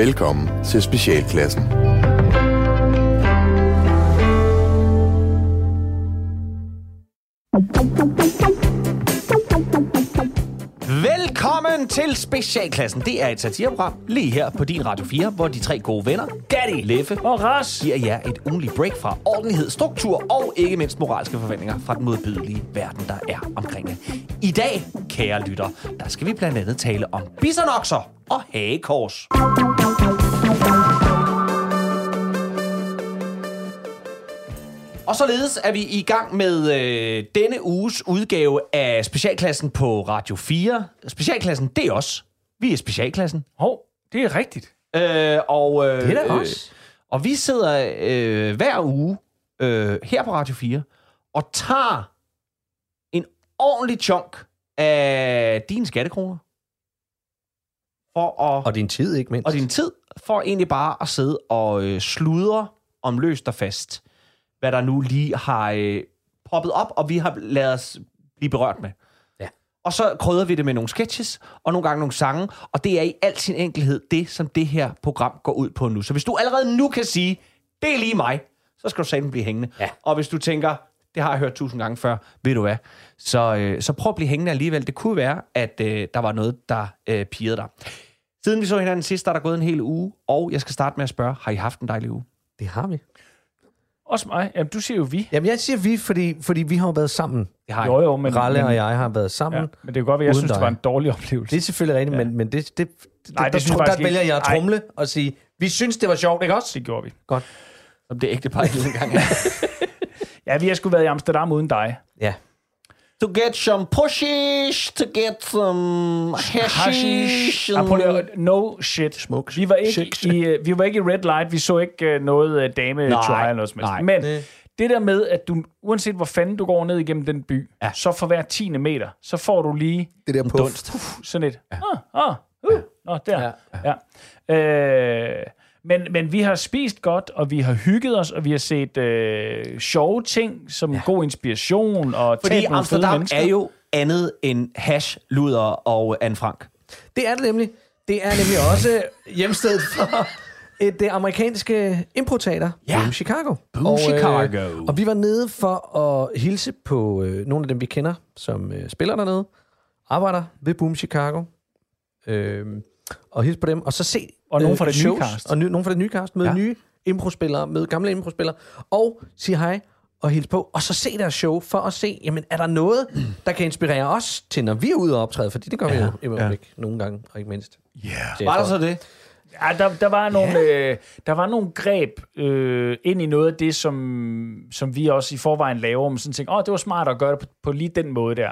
Velkommen til Specialklassen. Velkommen til Specialklassen. Det er et satireprogram lige her på din Radio 4, hvor de tre gode venner, Daddy, Leffe og Ras, giver jer et ugenligt break fra ordentlighed, struktur og ikke mindst moralske forventninger fra den modbydelige verden, der er omkring jer. I dag, kære lytter, der skal vi blandt andet tale om bisonokser og hagekors. Og således er vi i gang med øh, denne uges udgave af Specialklassen på Radio 4. Specialklassen, det er os. Vi er Specialklassen. Hov, det er rigtigt. Øh, og, øh, Det er da øh, os. Og vi sidder øh, hver uge øh, her på Radio 4 og tager en ordentlig chunk af dine skattekroner. For at, Og din tid, ikke mindst. og din tid for egentlig bare at sidde og øh, sludre om løst og fast, hvad der nu lige har øh, poppet op, og vi har lavet os blive berørt med. Ja. Og så krydder vi det med nogle sketches, og nogle gange nogle sange, og det er i al sin enkelhed det, som det her program går ud på nu. Så hvis du allerede nu kan sige, det er lige mig, så skal du sammen blive hængende. Ja. Og hvis du tænker, det har jeg hørt tusind gange før, ved du hvad, så, øh, så prøv at blive hængende alligevel. Det kunne være, at øh, der var noget, der øh, pirrede dig. Siden vi så hinanden sidst, der er der gået en hel uge, og jeg skal starte med at spørge, har I haft en dejlig uge? Det har vi. Også mig. Jamen, du siger jo vi. Jamen, jeg siger vi, fordi, fordi vi har jo været sammen. Det har Jo, jo, men... Ralle men, og jeg har været sammen. Ja, men det kan godt være, jeg synes, det dig. var en dårlig oplevelse. Det er selvfølgelig rigtigt, Ja. men, men det, det, det, Nej, der, det synes jeg der, faktisk der vælger ikke. jeg at Ej. trumle og sige, vi synes, det var sjovt, ikke også? Det gjorde vi. Som det ægte par en gang. Ja, vi har sgu været i Amsterdam uden dig. Ja. To get some pushish, to get some hashish. Ah, prøv lige, at- no shit. Smokes. Vi var ikke, Shakes. i, uh, vi var ikke i red light. Vi så ikke uh, noget uh, dame Nej, try eller noget som helst. Men Det- det der med, at du, uanset hvor fanden du går ned igennem den by, Ja. så for hver tiende meter, så får du lige Det der puff. dunst. sådan et, ah, ah, uh, nå, der. Ja, Ja. ja. Øh, men, men vi har spist godt, og vi har hygget os, og vi har set øh, sjove ting, som ja. god inspiration, og Fordi Amsterdam er jo andet end hash, luder og Anne Frank. Det er det nemlig. Det er nemlig også hjemstedet for et, det amerikanske improteater, Ja. Boom Chicago. Boom og, Chicago. Øh, og vi var nede for at hilse på øh, nogle af dem, vi kender, som øh, spiller dernede, arbejder ved Boom Chicago. Øh, og hilse på dem, og så se Og nogen fra det nye shows, cast. Og ny, nogen fra det nye cast, møde Ja. ja. nye improspillere, møde gamle improspillere, og sige hej og hilse på, og så se deres show, for at se, jamen, er der noget, der kan inspirere os til, når vi er ude og optræde, fordi det gør Ja, vi jo ja. ja. ikke nogle gange, og ikke mindst. Yeah. Var der så det? Ja, der, der, var nogle, øh, der var nogle greb øh, ind i noget af det, som, som vi også i forvejen laver, om sådan tænkte, åh, det var smart at gøre det på, på lige den måde der,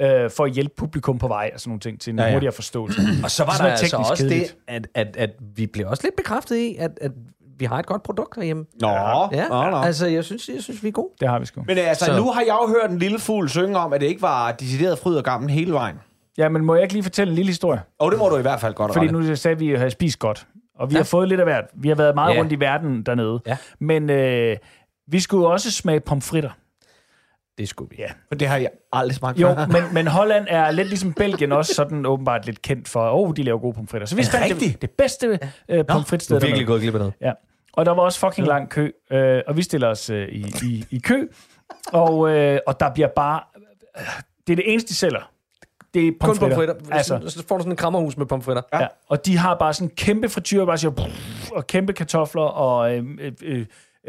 øh, for at hjælpe publikum på vej og sådan nogle ting, til en Ja, ja, hurtigere forståelse. Og så var Så der altså teknisk også kedeligt. det, at, at, at vi blev også lidt bekræftet i, at, at vi har et godt produkt herhjemme. Nå, Ja, nå, nå. altså jeg synes, jeg synes vi er gode. Det har vi sgu. Men altså, Så- nu har jeg jo hørt en lille fugl synge om, at det ikke var decideret fryd og gammel hele vejen. Ja, men må jeg ikke lige fortælle en lille historie? Og det må du i hvert fald godt, Fordi nu sagde vi, at vi havde spist godt. Og vi ja. har fået lidt af hvert. Vi har været meget Ja. rundt i verden dernede. Ja. Men øh, vi skulle også smage pomfritter. Det skulle vi. Ja. For det har jeg aldrig smagt Jo, men, men Holland er lidt ligesom Belgien også sådan åbenbart lidt kendt for, åh, oh, de laver gode pomfritter. Så vi Er det fandt det, det bedste øh, pomfritsted. Du er virkelig gået glip af noget. Ja. Og der var også fucking lang kø, øh, og vi stiller os øh, i, i, i kø, og, øh, og der bliver bare... Øh, det er det eneste, de sælger. Det er Kun pomfritter. pomfritter. Altså. Så får du sådan en krammerhus med pomfritter. ja. Og de har bare sådan en kæmpe frityr, bare siger, og kæmpe kartofler, og øh, øh, øh,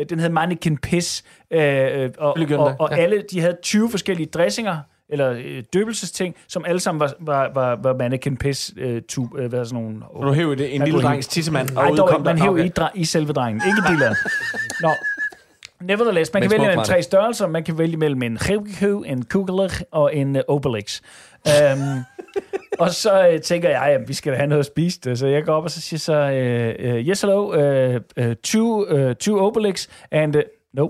den hedder mannequin piss, øh, øh, og, den og, og alle, de havde 20 forskellige dressinger, eller øh, døbelsesting, som alle sammen var, var, var, var mannequin piss, øh, tube, øh, hvad sådan nogle... Nu hæver det en Ja, lille du- drengs tissemand. Nej, ud dog. Man Okay. i, dre- i selve drengen, ikke dilleren. Nå. Nevertheless, man Men kan vælge mellem tre størrelser. Man kan vælge mellem en Geukeu, en Kugler og en uh, Obelix. Um, og så uh, tænker jeg, at vi skal have noget at spise. Så jeg går op og så siger så, uh, uh, yes hello, uh, uh, two, uh, two Obelix, and uh, no,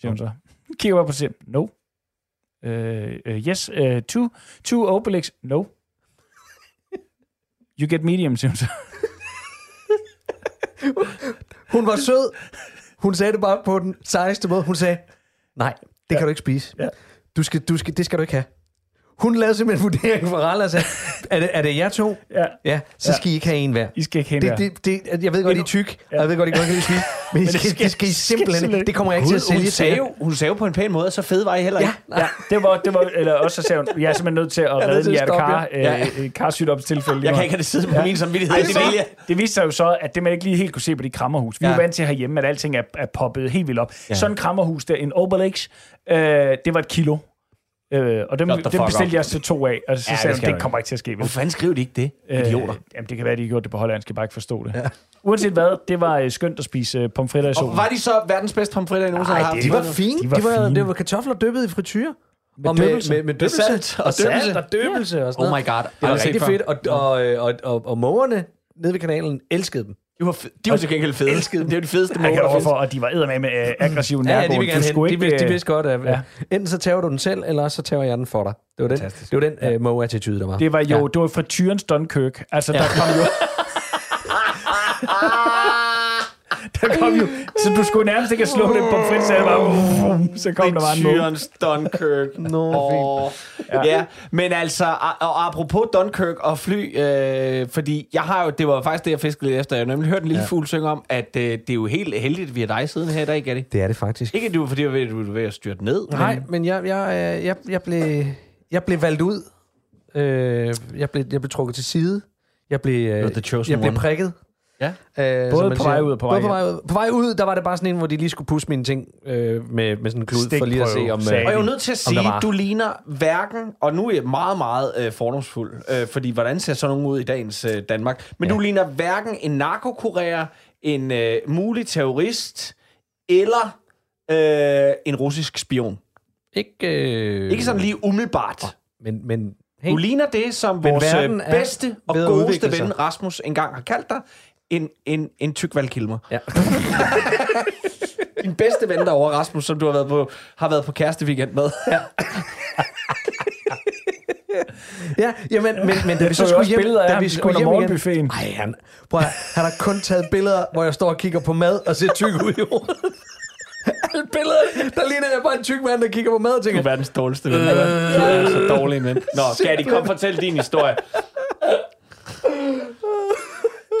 siger hun så. Kigger bare på sig, no. Uh, uh, yes, uh, two, two Obelix, no. You get medium, siger hun så. Hun var sød. Hun sagde det bare på den sejeste måde. Hun sagde, nej, det kan du ikke spise. Ja. Du skal, du skal, det skal du ikke have. Hun lavede simpelthen en vurdering for Ralla og sagde, er det, er det jer to? Ja. Ja, så Ja. skal I ikke have en hver. I skal ikke hen der. Det, det, det, jeg ved godt, I er tyk, og jeg ved godt, I godt kan lide spise, men, I det skal, skal- det skal I simpelthen ikke. Det kommer jeg ikke til at Hun, hun, sælge sagde til. jo, hun sagde jo på en pæn måde, så fed var I heller ikke. Ja, det var, det var, eller også så sagde hun, jeg er simpelthen nødt til at redde en hjertekar, jer. øh, øh, karsygdomstilfælde. Jeg kan ikke have det siddet på min samvittighed. Ej, Det det, det viste sig jo så, at det man ikke lige helt kunne se på de krammerhus. Vi er Ja. vant til herhjemme, at alting er, er poppet helt vildt op. Ja. Sådan en krammerhus der, en Obelix, øh, det var et kilo. Øh, og dem, dem bestilte jeg så to af, og så Ja, ja, sagde det hun, det kommer ikke til at ske. Hvorfor fanden skriver de ikke det? Idioter. Øh, jamen, det kan være, de har gjort det på hollandsk, jeg bare ikke forstå det. Ja. Uanset hvad, det var øh, skønt at spise øh, pomfritter i Og solen. var de så verdens bedste pomfritter, I nogensinde har haft? det De var fine. De var De var, fine. det var kartofler dyppet i frityre. Og døbelse. med, med, med døbelse. salt og og, salt og døbelse og sådan Oh noget. my god. Det var aldrig set rigtig fedt, og, og, og, og, og mågerne nede ved kanalen elskede dem. De var, fe- de var til gengæld fede. elskede Det er jo de fedeste Jeg måger, kan overfor, og de var med øh, aggressive Ja, ja, de vil gerne Du hen. skulle De, vidste, de øh, vidste godt, at ja. ja. enten så tager du den selv, eller så tager jeg den for dig. Det var den, Fantastisk. det var den uh, måge-attitude, der var. Det var jo, Ja. ja. det var frityrens Dunkirk. Altså, der kom jo... der kom jo... Så du skulle nærmest ikke have slået den på frit, så det bare... Vum, så kom der bare en. Tyrens Dunkirk. Nå, Åh, ja. ja, men altså, og, apropos Dunkirk og fly, øh, fordi jeg har jo, det var faktisk det, jeg fiskede lidt efter. Jeg har nemlig hørt en lille ja. fugl synge om, at øh, det er jo helt heldigt, at vi har dig siddende her i dag, Gatti. Det er det faktisk. Ikke du, fordi du er ved, er at styrte ned. Nej, Men, men jeg, jeg, øh, jeg, jeg, blev, jeg blev valgt ud. Øh, jeg, blev, jeg blev trukket til side. Jeg blev, øh, jeg blev one. prikket. Ja. Øh, Både på siger. vej ud og på Både vej på vej ud. På vej ud, der var det bare sådan en, hvor de lige skulle pusse mine ting øh, med, med sådan en klud, for lige at se om... sagde Og jeg er nødt til at sige, du ligner hverken, og nu er jeg meget, meget øh, fordomsfuld, øh, fordi hvordan ser sådan nogen ud i dagens øh, Danmark, men ja. du ligner hverken en narkokurér, en øh, mulig terrorist, eller øh, en russisk spion. Ikke, øh, Ikke sådan lige umiddelbart. Men, men hey, Du ligner det, som Men vores øh, bedste og godeste ven Rasmus engang har kaldt dig, en, en, en tyk valgkilmer. Ja. Din bedste ven derovre, Rasmus, som du har været på, har været på kæreste weekend med. Ja. Ja, jamen, men, men da vi så skulle hjem, da vi skulle hjem igen, morgenbuffeten. Ej, han, prøv han har kun taget billeder, hvor jeg står og kigger på mad og ser tyk ud i hovedet. Alle billeder, der ligner jeg bare en tyk mand, der kigger på mad og Du er tænker, verdens dårligste ven. Øh, du er så dårlig ven. Nå, Gatti, kom fortæl din historie.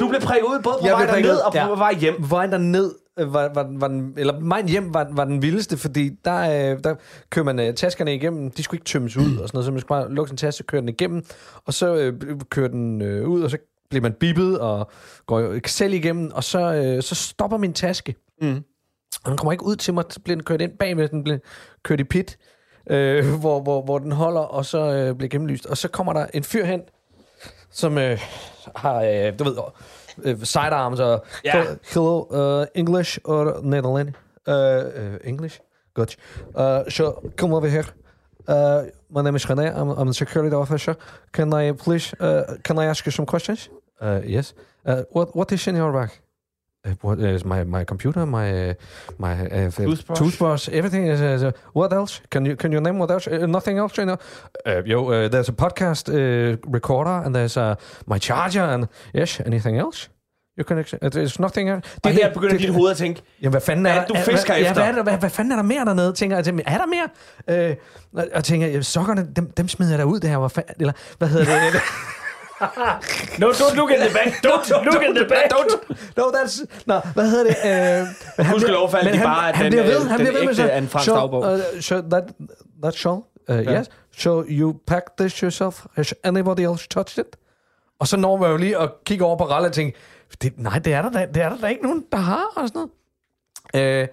Du blev prikket ud både på Jeg vej derned og på ja. vej hjem. vejen derned, øh, var, var, var den, eller vejen hjem var, var den vildeste, fordi der, øh, der kører man øh, taskerne igennem. De skulle ikke tømmes ud og sådan noget, så man skulle bare lukke sin taske, køre den igennem, og så øh, kører den øh, ud, og så bliver man bippet og går selv igennem, og så, øh, så stopper min taske. Mm. Og den kommer ikke ud til mig, så bliver den kørt ind bagved, den bliver kørt i pit, øh, hvor, hvor, hvor den holder, og så øh, bliver gennemlyst. Og så kommer der en fyr hen, som øh, har, øh, du ved, øh, sidearms og... Ja. Hello, uh, English or Netherlands? Uh, uh, English? Good. Uh, so, come over here. Uh, my name is René. I'm, I'm a security officer. Can I please, uh, can I ask you some questions? Uh, yes. Uh, what, what is in your bag? Uh, what is my, my computer, my my uh, Toothbrush. toothbrush, everything is. Uh, what else? Can you can you name what else? Uh, nothing else, you know. Uh, yo, uh, there's a podcast uh, recorder, and there's uh, my charger, and yes, anything else? You can. There's nothing else. Og her begynder dit hoved at tænke, Jamen, hvad fanden er, er der? det, du fisker hvad, efter? Ja, hvad, er der, hvad, hvad fanden er der mere dernede? Tænker jeg, er der mere? Øh, og, tænker, sokkerne, dem, dem smider jeg da ud, det her. Hvad, eller, hvad hedder det? No, don't look in the back. Don't look in the back. don't. no, that's... Nå, hvad hedder det? Øh, han Husk lov faldt de han- bare, at han den, bliver ved, øh, han den bliver ved med ægte er fransk so, dagbog. Uh, so that, that's shall? Uh, Yes. So you packed this yourself? Has anybody else touched it? Og så når man jo lige at kigge over på Ralle og tænke, det, nej, det er, der, da- det er der da ikke nogen, der har, og sådan noget. Øh,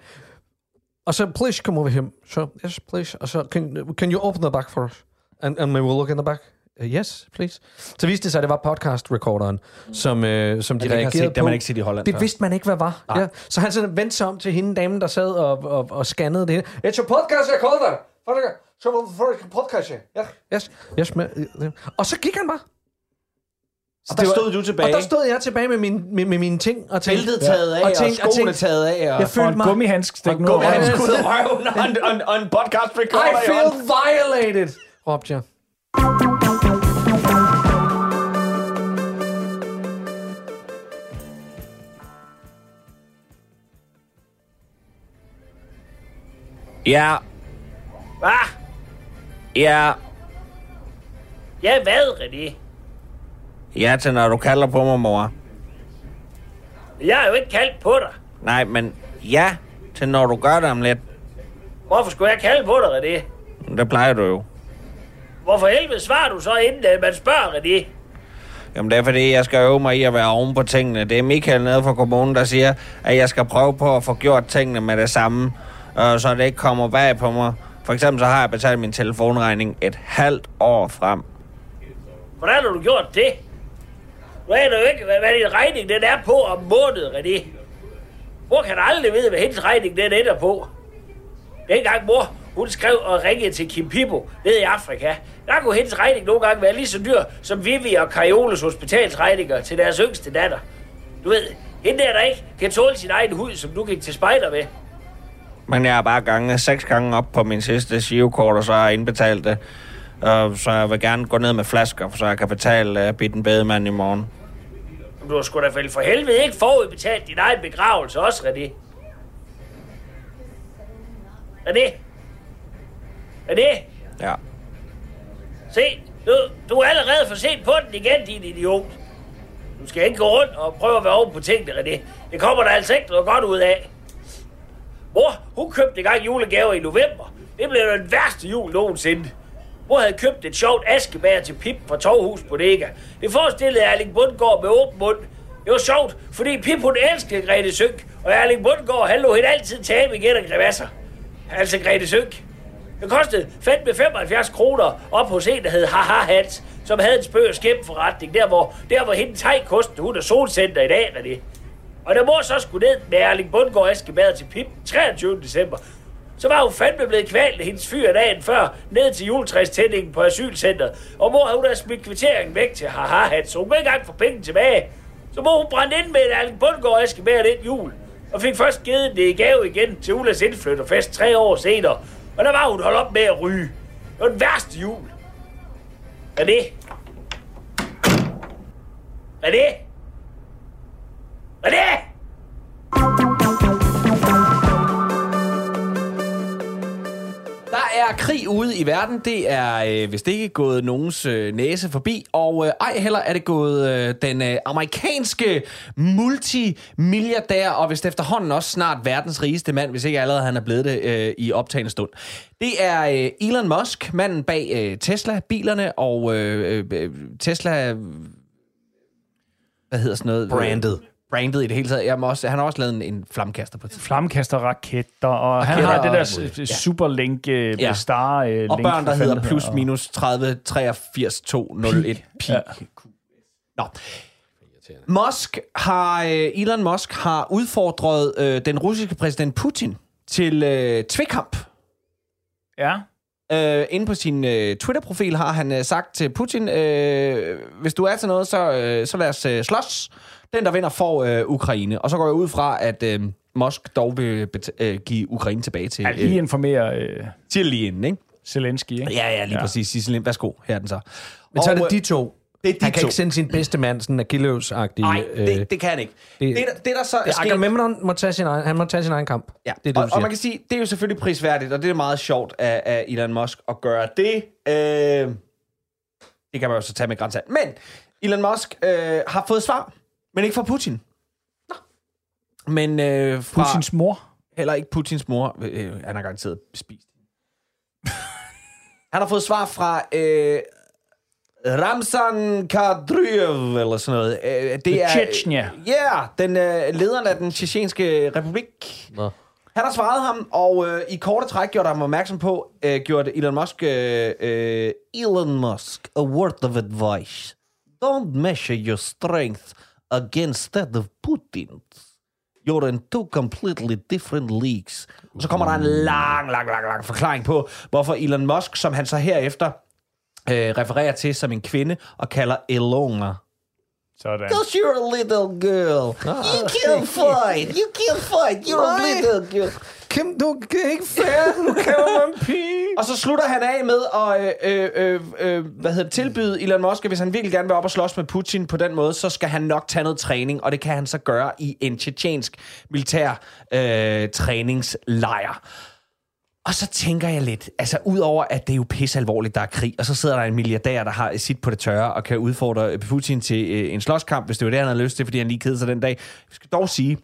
og så, please come over here. So, yes, please. Og så, can, can you open the back for us? And, and we will look in the back. Uh, yes, please. Så viste det sig, at det var podcast-recorderen, som, øh, som de det har reagerede set- det på. man ikke set i Holland Det før. vidste man ikke, hvad var. Ja. Så han sådan vendte sig om til hende, damen, der sad og, og, og scannede det hele. It's a podcast recorder. Så for podcast, ja. Yes, yes. Men, og så gik han bare. Og der det var- stod du tilbage. Og der stod jeg tilbage med, min, med, med mine ting. Og tænkte, Bæltet taget af, og, og, tænkte, skoene og tænkte, taget af. Og, jeg Og følte en mig... gummihandsk stik og nu. ud af røven, og en, og en, og en podcast recorder I feel violated, råbte jeg. Ja. Ah! Ja. Ja, hvad, René? Ja til, når du kalder på mig, mor. Jeg har jo ikke kaldt på dig. Nej, men ja til, når du gør det om lidt. Hvorfor skulle jeg kalde på dig, René? Det plejer du jo. Hvorfor helvede svarer du så, inden man spørger, René? Jamen, det er fordi, jeg skal øve mig i at være oven på tingene. Det er Michael nede fra kommunen, der siger, at jeg skal prøve på at få gjort tingene med det samme, øh, så det ikke kommer bag på mig. For eksempel så har jeg betalt min telefonregning et halvt år frem. Hvordan har du gjort det? Du aner jo ikke, hvad, hvad din regning den er på om måneden, René. Mor kan aldrig vide, hvad hendes regning den ender på. Dengang mor, hun skrev og ringede til Kim Pippo nede i Afrika, der kunne hendes regning nogle gange være lige så dyr som Vivi og Karioles hospitalsregninger til deres yngste datter. Du ved, hende der, der ikke kan tåle sin egen hud, som du gik til spejder med. Men jeg har bare gange seks gange op på min sidste girokort, og så har jeg indbetalt det. Uh, så jeg vil gerne gå ned med flasker, så jeg kan betale uh, bitten bedemand i morgen. Du har sgu da vel for helvede ikke forudbetalt din egen begravelse også, René. René? René? Ja. Se, du, du er allerede for sent på den igen, din idiot. Du skal ikke gå rundt og prøve at være oven på tingene, René. Det kommer der altså ikke noget godt ud af. Mor, hun købte engang julegaver i november. Det blev den værste jul nogensinde. Mor havde købt et sjovt askebær til Pip fra Torvhus Bodega. Det forestillede Erling Bundgaard med åben mund. Det var sjovt, fordi Pip hun elskede Grete Sønk, og Erling Bundgaard han lå hende altid tabe igen af grævasser. Altså Grete Sønk. Det kostede fandme 75 kroner op hos en, der hed Haha Hans, som havde en spøg og skæm forretning, der hvor, der hvor hende tegkosten, hun er solcenter i dag, er det. Og da mor så skulle ned med Erling Bundgaard Askebad til Pip 23. december, så var hun fandme blevet kvalt af hendes fyr dagen før, ned til juletræstændingen på asylcenteret. Og mor havde hun da smidt kvitteringen væk til haha hat, så hun kunne ikke engang få penge tilbage. Så mor hun brændte ind med et Erling Bundgaard Askebær den jul, og fik først givet det i gave igen til Ulas indflytterfest tre år senere. Og der var hun holdt op med at ryge. Det var den værste jul. Hvad er det? Hvad er det? Hvad er det? Der er krig ude i verden. Det er øh, vist ikke gået nogens øh, næse forbi. Og øh, ej heller er det gået øh, den øh, amerikanske multimilliardær, og vist efterhånden også snart verdens rigeste mand, hvis ikke allerede han er blevet det øh, i optagende stund. Det er øh, Elon Musk, manden bag øh, Tesla-bilerne, og øh, øh, Tesla... Hvad hedder sådan noget? Branded. Brandet i det hele taget. Jamen også, han har også lavet en, en flamkaster på et tidspunkt. Flammekaster, raketter, og han Raketter har det der s- superlink, øh, Ja. star øh, Og link, børn, der hedder plus og- minus 30 83 201 pi. Ja. Nå. Musk har, øh, Elon Musk har udfordret øh, den russiske præsident Putin til øh, tvekamp. Ja. Øh, inde på sin øh, Twitter-profil har han øh, sagt til Putin, øh, hvis du er til noget, så, øh, så lad os øh, slås. Den, der vinder, får øh, Ukraine. Og så går jeg ud fra, at øh, Musk dog vil bet- øh, give Ukraine tilbage til, Jeg lige øh, informerer øh, til lige inden, ikke? Zelensky, ikke? Ja, ja, lige ja. Ja. præcis. Lind, værsgo. Her er den så. Men så er Og, det de øh, to. det er de han kan to. ikke sende sin bedste mand, sådan en Achilles-agtig... Nej, øh, det, det kan han ikke. Det, det- det, der, det der så er Ja, sket... Agamemnon må tage sin egen, han må tage sin egen kamp. Ja, Det er det, og, og man kan sige, det er jo selvfølgelig prisværdigt, og det er meget sjovt af, af Elon Musk at gøre det. Øh, det kan man jo så tage med grænser. Men Elon Musk øh, har fået svar, men ikke fra Putin. Nå. Men øh, fra... Putins mor. Heller ikke Putins mor. Øh, han har garanteret spist. han har fået svar fra øh, Ramzan Kadyrov, eller sådan noget. Øh, det er, Chechnya. Ja, yeah, den øh, lederen af den tjetjenske republik. Nå. Han har svaret ham, og øh, i korte træk gjorde ham opmærksom på, øh, gjorde Elon Musk, øh, øh, Elon Musk, a word of advice. Don't measure your strength against that of Putin's. You're in two completely different leagues. Og så kommer der en lang, lang, lang, lang forklaring på, hvorfor Elon Musk, som han så herefter øh, refererer til som en kvinde, og kalder Elona. Sådan. Because you're a little girl. You can't fight. You can't fight. You're a little girl. Kim, du er ikke fair. Du kalder mig en pige. Og så slutter han af med at øh, øh, øh, hvad hedder det, tilbyde Elon Musk, at hvis han virkelig gerne vil op og slås med Putin på den måde, så skal han nok tage noget træning, og det kan han så gøre i en tjetjensk militær øh, træningslejr. Og så tænker jeg lidt, altså udover at det er jo pisse alvorligt, der er krig, og så sidder der en milliardær, der har sit på det tørre, og kan udfordre Putin til øh, en slåskamp, hvis det var det, han havde lyst til, fordi han lige kedede sig den dag. Jeg skal dog sige,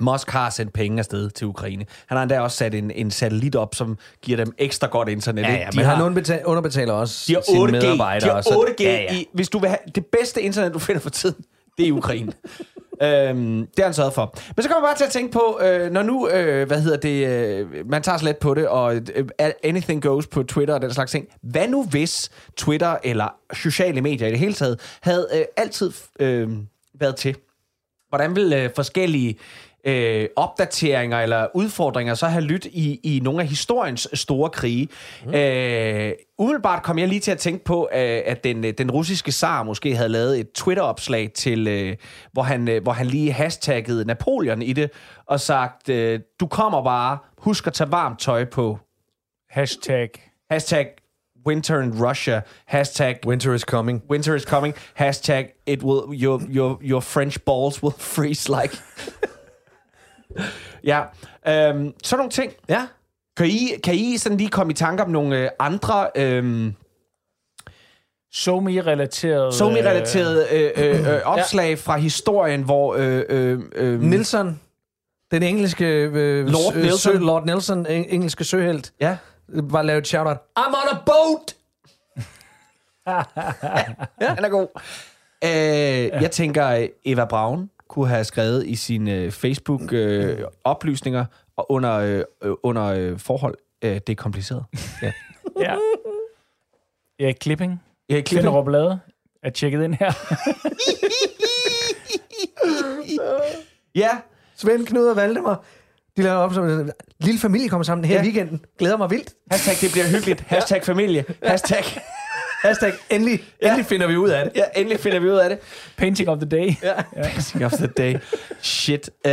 Musk har sendt penge afsted til Ukraine. Han har endda også sat en, en satellit op, som giver dem ekstra godt internet. Ja, ja, men han underbetaler, underbetaler også de har sine 8G, medarbejdere. de har så- 8G ja, ja. I, hvis du vil have det bedste internet, du finder for tiden, det er i Ukraine. øhm, det har han sørget for. Men så kommer man bare til at tænke på, øh, når nu, øh, hvad hedder det, øh, man tager så let på det, og øh, anything goes på Twitter og den slags ting. Hvad nu hvis Twitter eller sociale medier i det hele taget havde øh, altid øh, været til? Hvordan vil øh, forskellige øh, opdateringer eller udfordringer så have lyttet i, i nogle af historiens store krige? Mm. Øh, umiddelbart kom jeg lige til at tænke på, øh, at den, øh, den russiske zar måske havde lavet et Twitter-opslag, til, øh, hvor, han, øh, hvor han lige hashtaggede Napoleon i det, og sagt, øh, du kommer bare, husk at tage varmt tøj på. Hashtag. Hashtag winter in Russia. Hashtag Winter is coming. winter is coming. Hashtag it will your your your French balls will freeze like. ja, øhm, sådan nogle ting. Ja. Kan I, kan I sådan lige komme i tanke om nogle øh, andre øhm, SoMe-relateret... somi-relaterede øh, øh, øh, opslag fra historien, hvor øh, øh, øh, Nelson, den engelske... Øh, Lord sø- Nelson. Sø, Lord Nelson, en, engelske søhelt, ja, var lavet et shout-out. I'm on a boat! den er god. Øh, jeg tænker, øh, Eva Braun kunne have skrevet i sine Facebook-oplysninger og under, øh, øh, under øh, forhold, øh, det er kompliceret. Ja. Erik Klipping. Ja, Klipping. Finderup Lade er tjekket ind her. Ja, Svend, Knud og Valdemar, de laver op som en lille familie kommer sammen her Ja. i weekenden. Glæder mig vildt. hashtag det bliver hyggeligt, hashtag familie, hashtag, Hashtag, endelig, endelig finder vi ud af det. ja, endelig finder vi ud af det. Painting of the day. Ja. Basic of the day. Shit. Øh,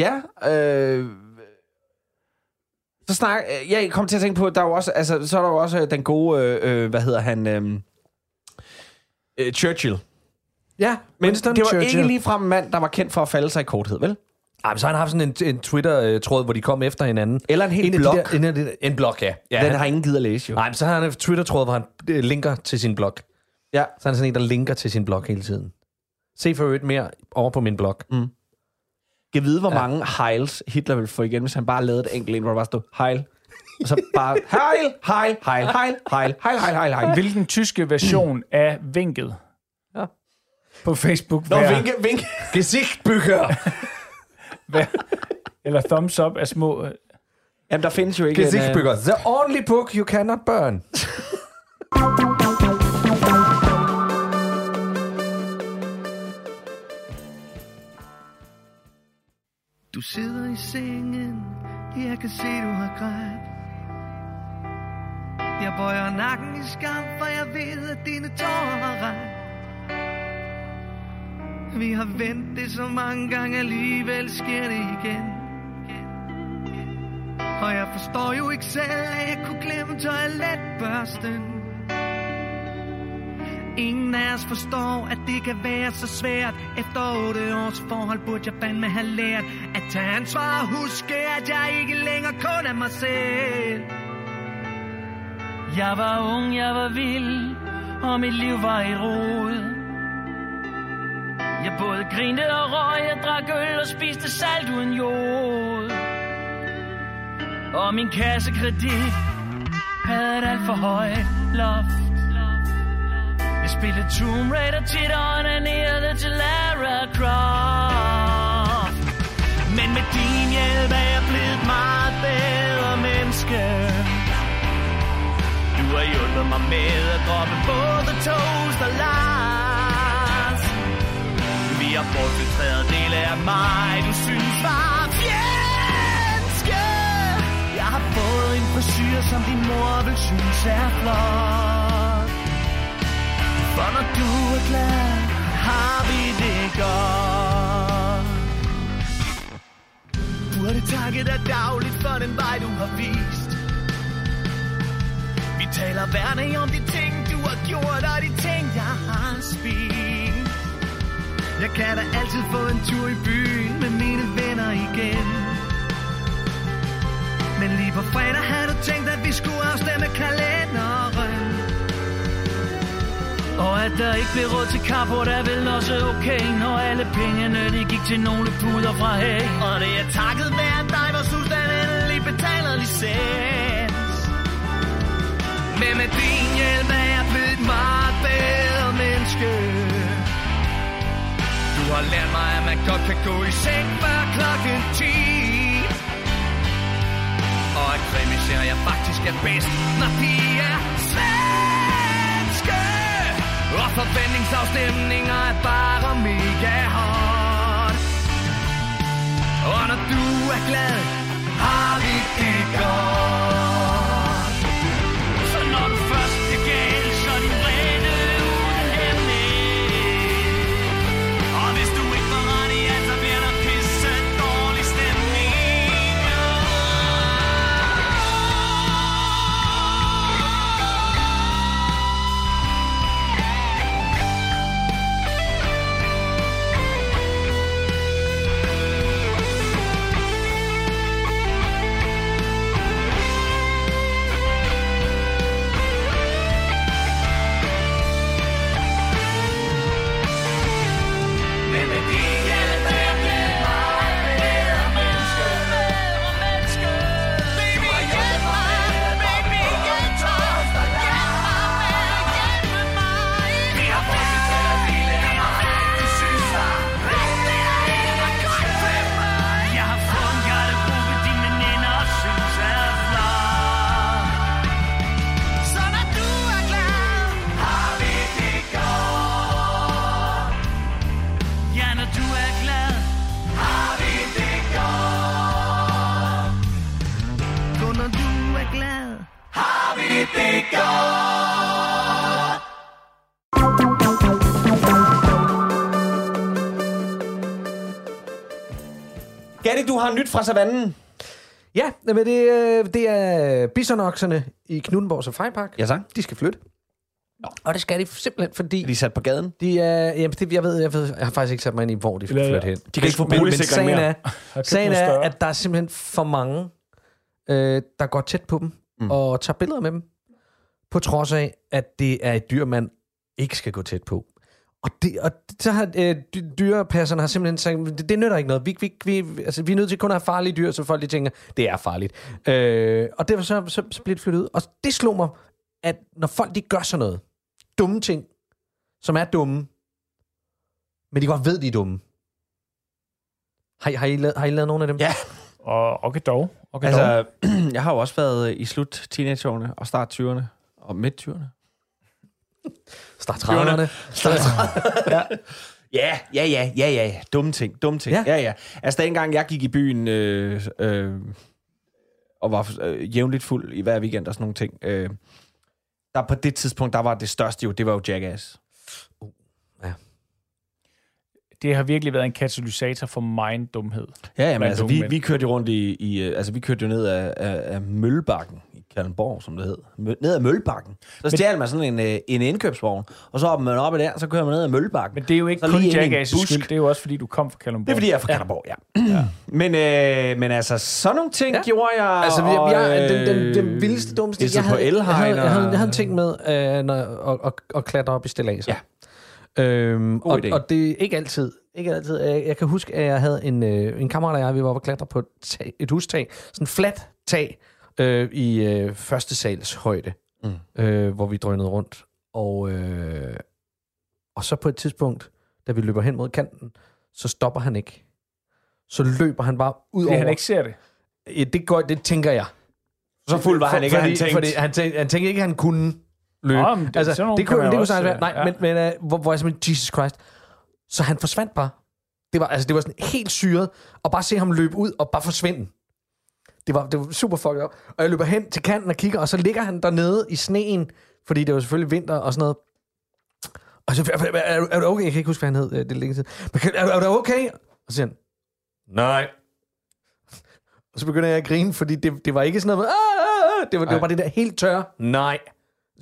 ja, øh, så snak, jeg kom til at tænke på, der er jo også, altså, så er der jo også øh, den gode, øh, øh, hvad hedder han, øh, øh, Churchill. Ja, Men Winston det var Churchill. ikke ligefrem en mand, der var kendt for at falde sig i korthed, vel? Ej, men så har han haft sådan en, en Twitter-tråd, hvor de kom efter hinanden. Eller en hel en blog. De der, en, en blog, ja. ja Den han, har ingen gider at læse, jo. Nej, men så har han en Twitter-tråd, hvor han øh, linker til sin blog. Ja. Så er han sådan en, der linker til sin blog hele tiden. Se for øvrigt mere over på min blog. Kan vide, hvor Ja. mange Heils Hitler ville få igen, hvis han bare lavede et enkelt ind, hvor der bare stod Heil. Og så bare Heil, Heil, Heil, Heil, Heil, Heil, Heil, Heil, Heil. Hvilken tyske version af vinket? Ja. På Facebook. Nå, vinke, vinke. Gesichtbücher! hver- Eller thumbs up af små... øh, Jamen, der findes jo ikke en... øh. The only book you cannot burn. Du sidder i sengen, jeg kan se, du har grædt. Jeg bøjer nakken i skam, for jeg ved, at dine tårer har ret. Vi har vendt det så mange gange, alligevel sker det igen. Og jeg forstår jo ikke selv, at jeg kunne glemme toiletbørsten. Ingen af os forstår, at det kan være så svært Efter otte års forhold burde jeg fandme have lært At tage ansvar og huske, at jeg ikke længere kun er mig selv Jeg var ung, jeg var vild, og mit liv var i rod jeg både grinte og røg, jeg drak øl og spiste salt uden jord Og min kassekredit havde et alt for højt loft. Jeg spillede Tomb Raider tit og onanerede til Lara Croft. Men med din hjælp er jeg blevet et meget bedre menneske. Du har hjulpet mig med at droppe både toast og Lars mere har bortfiltreret dele af mig, du synes var fjendske Jeg har fået en frisyr, som din mor vil synes er flot for når du er glad, har vi det godt. Burde takke dig dagligt for den vej, du har vist. Vi taler hver dag om de ting, du har gjort, og de ting, jeg har spist. Jeg kan da altid få en tur i byen med mine venner igen. Men lige på fredag havde du tænkt, at vi skulle afstemme kalenderen. Og at der ikke blev råd til kaffe, der er vel også okay Når alle pengene, de gik til nogle puder fra hey Og det er takket være dig, hvor Susan endelig betaler licens Men med din hjælp er jeg blevet meget bedre menneske har lært mig, at man godt kan gå i seng før klokken 10 Og at krimiserier faktisk er bedst, når de er svenske Og forventningsafstemninger er bare mega hårdt. Og når du er glad, har har nyt fra savannen. Ja, men det, øh, det er bisonokserne i Knuttenborg Safaripark. Ja, tak. De skal flytte. Og det skal de simpelthen, fordi... De er sat på gaden. De er, jamen, det, jeg, ved, jeg ved, jeg har faktisk ikke sat mig ind i, hvor de skal Eller- flytte hen. De kan ikke få men boligsikring sagen mere. er, sagen er, at der er simpelthen for mange, øh, der går tæt på dem mm. og tager billeder med dem, på trods af, at det er et dyr, man ikke skal gå tæt på. Og, det, og så har øh, dy- dyrepasserne har simpelthen sagt, det, det nytter ikke noget. Vi, vi, vi, altså, vi er nødt til kun at have farlige dyr, så folk de tænker, det er farligt. Øh, og derfor så, så, så bliver det flyttet ud. Og det slog mig, at når folk de gør sådan noget, dumme ting, som er dumme, men de godt ved, de er dumme. Har, I- har, I, lavet, har I lavet nogle af dem? Ja. Og okay dog. Okay dog. Altså, jeg har jo også været i slut teenageårene og start 20'erne og midt 20'erne. Start 30'erne. Ja, ja, ja, ja, ja. Dumme ting, dumme ting. Ja. Ja, ja. ja. Altså, dengang jeg gik i byen øh, øh, og var øh, jævnligt fuld i hver weekend og sådan nogle ting, øh, der på det tidspunkt, der var det største jo, det var jo Jackass. Det har virkelig været en katalysator for min dumhed. Ja, jamen, altså, vi, mænd. vi kørte jo rundt i, i øh, altså, vi kørte jo ned af, af, af Møllebakken i Kalundborg, som det hed. Mø- ned ad Møllebakken. Så stjal man sådan en, øh, en indkøbsvogn, og så hopper man op i der, så kører man ned ad Møllebakken. Men det er jo ikke Så kun Jackass' skyld. Det er jo også, fordi du kom fra Kalundborg. Det er fordi, jeg er fra Kalundborg, ja. ja. Men, øh, men altså, sådan nogle ting Ja. gjorde jeg. Altså, jeg, jeg, den, den, øh, den vildeste, dummeste... hissede Jeg havde, på jeg, havde, jeg, havde, og- jeg havde en ting med øh, når, at, at, at klatre op i stillaser. Ja. Øhm, God og, idé. og det er ikke altid. Ikke altid. Jeg, jeg kan huske, at jeg havde en, øh, en kammerat og jeg, vi var oppe og klatre på et, tag, et hustag. Sådan en flat tag øh, i øh, første sals højde, mm. øh, hvor vi drønede rundt. Og, øh, og så på et tidspunkt, da vi løber hen mod kanten, så stopper han ikke. Så løber han bare ud over. han ikke ser det. Ja, det, går, det tænker jeg. Så fuld var han ikke, fordi, han tænkte. Fordi han tænkte, han tænkte ikke, at han kunne løbe. Men det- altså, sådan det kunne, det kunne sagtens være. Nej, ja. men, men uh, hvor, hvor jeg simpelthen, Jesus Christ. Så han forsvandt bare. Det var, altså, det var sådan helt syret. Og bare se ham løbe ud og bare forsvinde. Det var, det var super fucked up. Og jeg løber hen til kanten og kigger, og så ligger han dernede i sneen, fordi det var selvfølgelig vinter og sådan noget. Og så, er, er, er, du okay? Jeg kan ikke huske, hvad han hed. øh, Det er længe siden. Men er, er du okay? Og så siger han, nej. Og så begynder jeg at grine, fordi det, det var ikke sådan noget med, det var, det var bare det der helt tørre, nej.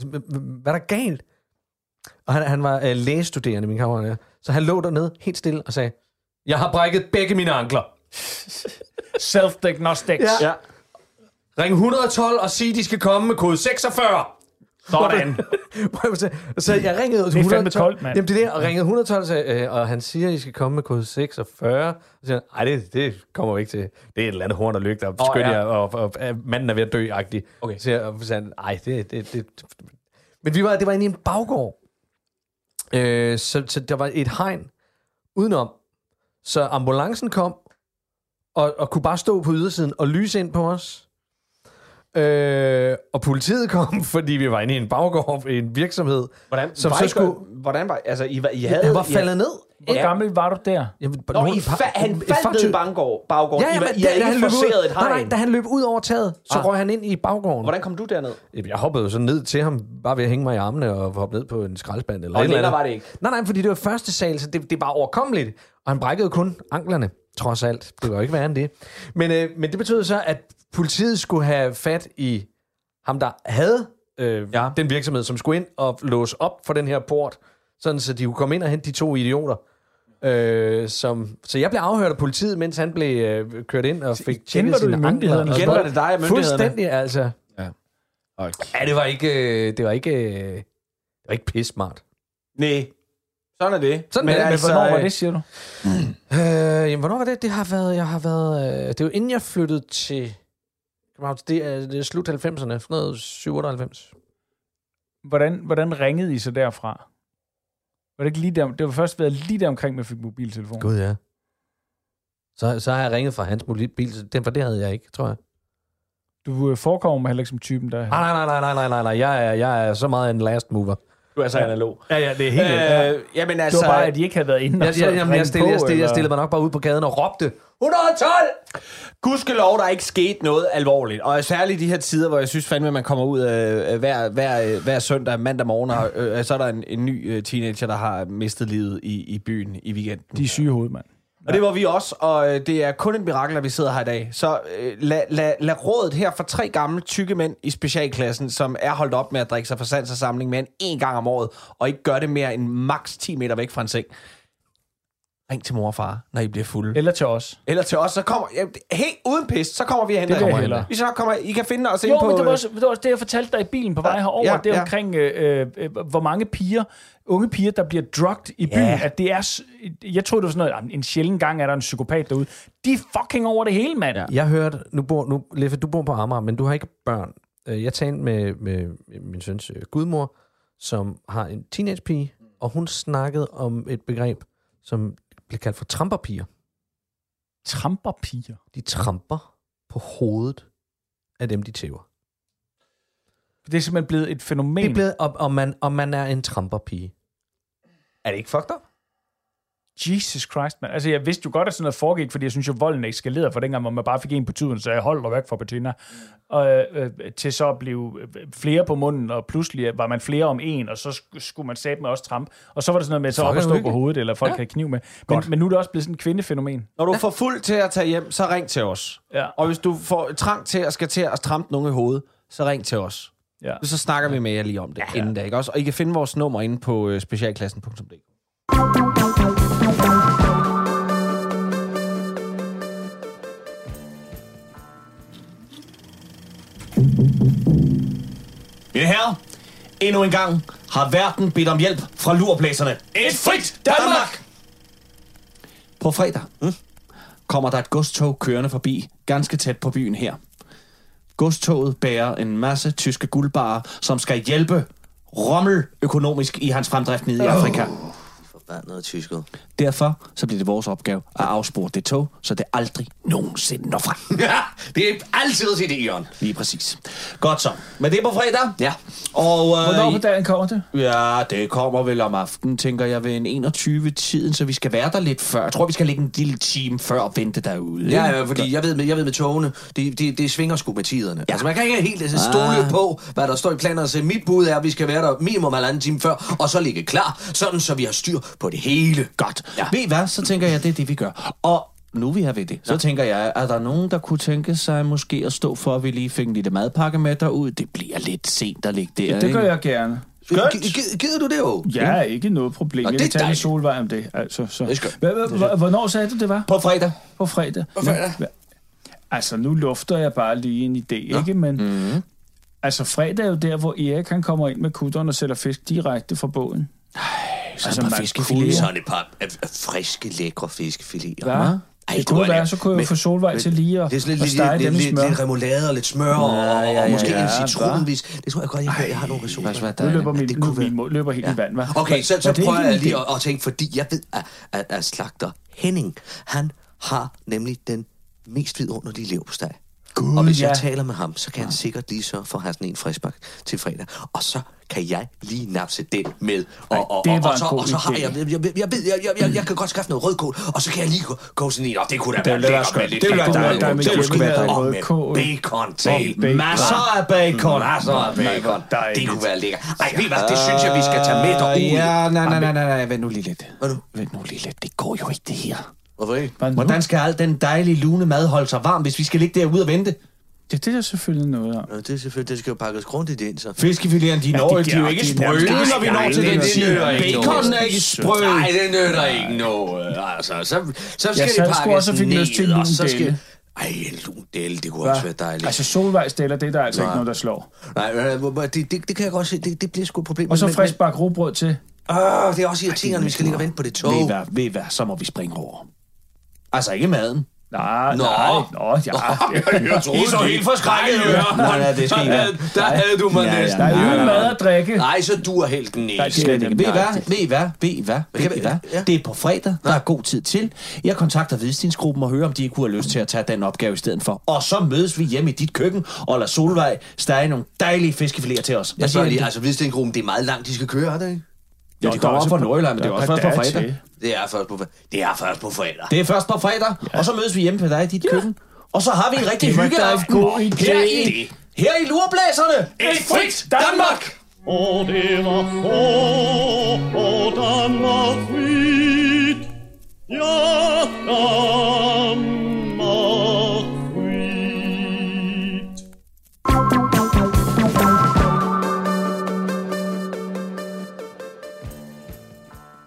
Så, "Hva- hva- Hvad er der galt? Og han, han var uh, lægestuderende, min kammerat. der. Så han lå dernede helt stille og sagde, jeg har brækket begge mine ankler. Self-diagnostics. Ja. Ja. Ring 112 og sig, de skal komme med kode 46. Sådan. så jeg ringede Det er fandme 112. koldt, mand. Jamen, det er det, og ringede 112, så, øh, og han siger, at I skal komme med kode 46. Så siger han, nej, det, det kommer vi ikke til. Det er et eller andet horn og lygter, og Åh, skynd ja. og, og, og, manden er ved at dø-agtig. Okay. Så, jeg, og så han, nej, det, det, det... Men vi var, det var inde i en baggård. Øh, så, så der var et hegn udenom. Så ambulancen kom, og, og kunne bare stå på ydersiden og lyse ind på os. Øh, og politiet kom, fordi vi var inde i en baggård i en virksomhed. Hvordan, Som var så I, skulle- hvordan var... Altså, I, var, I havde... Han var I, faldet ned. Hvor Ja. gammel var du der? Jamen, Nå, I fa- han faldt ned i baggård, baggård. Ja, I, ja, men I da, havde da, han løb ud, et nej, nej, da han løb ud over taget, så Ah. røg han ind i baggården. Hvordan kom du derned? Jeg hoppede jo så ned til ham, bare ved at hænge mig i armene og hoppe ned på en skraldespand. Eller Og eller længere andet. var det ikke. Nej, nej, fordi det var første sal, så det, det var overkommeligt. Og han brækkede kun anklerne, trods alt. Det var jo ikke værre end det. Men, øh, men det betød så, at politiet skulle have fat i ham, der havde øh, Ja. ja. den virksomhed, som skulle ind og låse op for den her port, sådan så de kunne komme ind og hente de to idioter. Øh, som, så jeg blev afhørt af politiet, mens han blev øh, kørt ind og fik tjekket var du i sine myndighederne. Igen var det dig og myndighederne. Fuldstændig, altså. Okay. Ja, det var ikke, øh, det var ikke, øh, det var ikke pisse smart. Nej, sådan er det. Sådan men er det, men altså, Hvornår var øh, det, siger du? Øh, jamen, hvornår var det? Det har været, jeg har været, øh, det er jo inden jeg flyttede til København. Det er, det er slut 90'erne, sådan noget 97. Hvordan, hvordan ringede I så derfra? Var det ikke lige der, det var først været lige der omkring, man fik mobiltelefon. Gud, ja. Så, så har jeg ringet fra hans mobil, den, for det havde jeg ikke, tror jeg. Du øh, forekommer mig heller ikke som typen, der... Nej, nej, nej, nej, nej, nej, nej. Jeg er, jeg er så meget en last mover. Du er så analog. Ja, ja, det er helt... Øh, jamen Det altså... var bare, at de ikke havde været inde jeg, jeg, jamen, jeg, stillede, jeg, stillede, jeg stillede mig nok bare ud på gaden og råbte, 112! Gudskelov, der er ikke sket noget alvorligt. Og særligt i de her tider, hvor jeg synes fandme, at man kommer ud øh, hver, hver, hver søndag, mandag morgen, og øh, så er der en, en ny øh, teenager, der har mistet livet i, i byen i weekenden. De er syge i hovedet, mand. Og det var vi også, og øh, det er kun et mirakel, at vi sidder her i dag. Så øh, lad, lad, lad rådet her for tre gamle, tykke mænd i specialklassen, som er holdt op med at drikke sig for sans og samling mere end én gang om året, og ikke gør det mere end maks 10 meter væk fra en seng. Ring til mor og far, når I bliver fulde. Eller til os. Eller til os, så kommer... Ja, helt uden pis, så kommer vi henter Det jer. hellere. Vi så kommer, I kan finde os ind Jo, på... men det var, øh, også, det var også det, jeg fortalte dig i bilen på vej herover. ja, Ja, det er ja. omkring, øh, øh, hvor mange piger, unge piger, der bliver drugged i byen. Ja. At det er, jeg troede, det var sådan noget, "Jamen, en sjælden gang er der en psykopat derude. De er fucking over det hele, mand. Ja. Ja. Jeg hørte, nu bor, nu, Leffe, du bor på Amager, men du har ikke børn. Øh, Jeg talte med, med min søns øh, gudmor, som har en teenagepige, og hun snakkede om et begreb, som blev kaldt for tramperpiger. Tramper piger. De tramper på hovedet af dem, de tæver. Det er simpelthen blevet et fænomen. Det er blevet, om, om, man, om man er en tramperpige. Er det ikke fucked up? Jesus Christ, man. Altså, jeg vidste jo godt, at sådan noget foregik, fordi jeg synes jo, volden eskalerede fra dengang, hvor man bare fik en på tuden, så jeg holdt og væk fra Bettina. Og, øh, til så at blive øh, flere på munden, og pludselig var man flere om en, og så sk- skulle man sætte med også tramp. Og så var det sådan noget med, så op og stå på hovedet, eller folk Ja. havde kniv med. Men, men nu er det også blevet sådan et kvindefænomen. Når du får fuld til at tage hjem, så ring til os. Ja. Og hvis du får trang til at skal til at trampe nogen i hovedet, så ring til os. Ja. Så snakker vi med jer lige om det ja. inden da, ikke også? Og I kan finde vores nummer inde på øh, specialklassen.dk. Mine herrer, endnu en gang har verden bedt om hjælp fra lurblæserne. Et frit Danmark! På fredag mm, kommer der et godstog kørende forbi ganske tæt på byen her. Godstoget bærer en masse tyske guldbarer, som skal hjælpe Rommel økonomisk i hans fremdrift nede i Afrika. Forbandet tysket. Derfor så bliver det vores opgave at afspore det tog, så det aldrig nogensinde når frem. Ja, det er altid til Ion. Lige præcis. Godt så. Men det er på fredag. Ja. Og, øh, Hvornår på dagen kommer det? Ja, det kommer vel om aftenen, tænker jeg, ved en 21-tiden, så vi skal være der lidt før. Jeg tror, vi skal ligge en lille time før og vente derude. Ja, ja, fordi jeg ved, med, jeg ved med togene, det de, de svinger sgu med tiderne. Ja. Altså, man kan ikke helt altså, stole Ah. på, hvad der står i planerne. Så mit bud er, at vi skal være der minimum halvanden time før, og så ligge klar, sådan så vi har styr på det hele. Godt. Ja. Ja. Ved I hvad, så tænker jeg, det er det, vi gør. Og nu vi er ved det, så ja. tænker jeg, er der nogen, der kunne tænke sig måske at stå for, at vi lige fik en lille madpakke med derud? Det bliver lidt sent at ligge der, Det gør ikke? jeg gerne. Skønt. Gider du det jo? Ja, ikke noget problem. Nå, Jeg det er kan tale med. Solvej om det. Altså, så. Hvornår sagde du, det var? På fredag. På fredag. På fredag. Ja. Altså, nu lufter jeg bare lige en idé, ikke? Men Mhm. altså, fredag er jo der, hvor Erik han kommer ind med kutteren og sætter fisk direkte fra båden. Altså, par man kunne- Sådan et par friske, lækre fiskefiléer. Hvad? Ej, Det kunne være, så kunne jeg få Solvej til lige at, Det er at lidt, stege lidt, dem i lidt, smør. lidt remoulade og lidt smør, og, Ja, og, ja, og måske ja, en ja, citronvis. Det tror jeg godt, jeg, jeg har nogle ressourcer. Nu løber min, det nu kunne være- min løber helt i vand, hva'? Okay, så, så er prøver jeg lige at, at tænke, fordi jeg ved, at, at, at slagter Henning, han har nemlig den mest vidunderlige leverpostej. Gud, og hvis jeg ja. taler med ham, så kan han sikkert lige sørge for at have sådan en friskbak til fredag. Og så kan jeg lige napse den med. Og, og, det og, og, en så, god og så har jeg, jeg, jeg, jeg, ved, jeg, jeg, jeg, jeg kan godt skaffe noget rødkål, og så kan jeg lige gå, gå sådan en, og det kunne da være lækkert med lidt Det ville være dejligt. Det skulle være og dejligt. med bacon til. Og. Masser af bacon. Masser af bacon. dejligt. Det kunne være lækkert. Ej, ved hvad, det synes jeg, vi skal tage med derud. Øh, Ja, nej, nej, nej, nej, vent nu lige lidt. Vent nu lige lidt. Det går jo ikke, det her. Hvordan skal al den dejlige lune mad holde sig varm, hvis vi skal ligge derude og vente? Det, det er der selvfølgelig noget om. Nå, det er selvfølgelig, det skal jo pakkes grundigt ind, så. Fiskefiléerne, de når de de er jo ikke de sprøde, når vi når til Nej, den det tid. nytter ikke Bacon noget. er ikke sprød. Nej, det nytter ikke noget. Altså, så, så skal det sad sgu pakkes også og fik lyst til ned, og så skal... Ej, en lun delle, det kunne også være dejligt. Altså, Solvej stiller, det er der altså Nej. ikke noget, der slår. Nej, øh, det, det, det kan jeg godt se, det, det bliver sgu et problem. Og så frisk bak rugbrød til. Åh, det er også irriterende, vi skal ligge og vente på det tog. Ved I hvad, ved I hvad, så må vi springe over. Altså ikke maden. Nej, Nå. nej, nå, ja. Jeg troede, I så helt forskrækket ud. Nej, nej, det skal I være. Der havde du mig Ja, næsten. Der er jo mad at drikke. Nej, så du er helt den næste. Ved I hvad? Ved I hvad? Ved I hvad? Ved I hvad? Det er på fredag. Der er god tid til. Jeg kontakter Hvidstensgruppen og hører, om de ikke kunne have lyst til at tage den opgave i stedet for. Og så mødes vi hjemme i dit køkken og lader Solvej stege nogle dejlige fiskefiléer til os. Jeg siger lige, altså Hvidstengruppen, det er meget langt, de skal køre, er det ikke? Ja, de er kommer op fra på- Nordjylland, men det er også først på fredag. Det er først på, det er først på fredag. Det er først på fredag, og så mødes vi hjemme på dig i dit køkken. Og så har vi en rigtig hyggeaften her i, her i Lurblæserne. Et frit Danmark! Og det var få, og Danmark frit. Ja, Danmark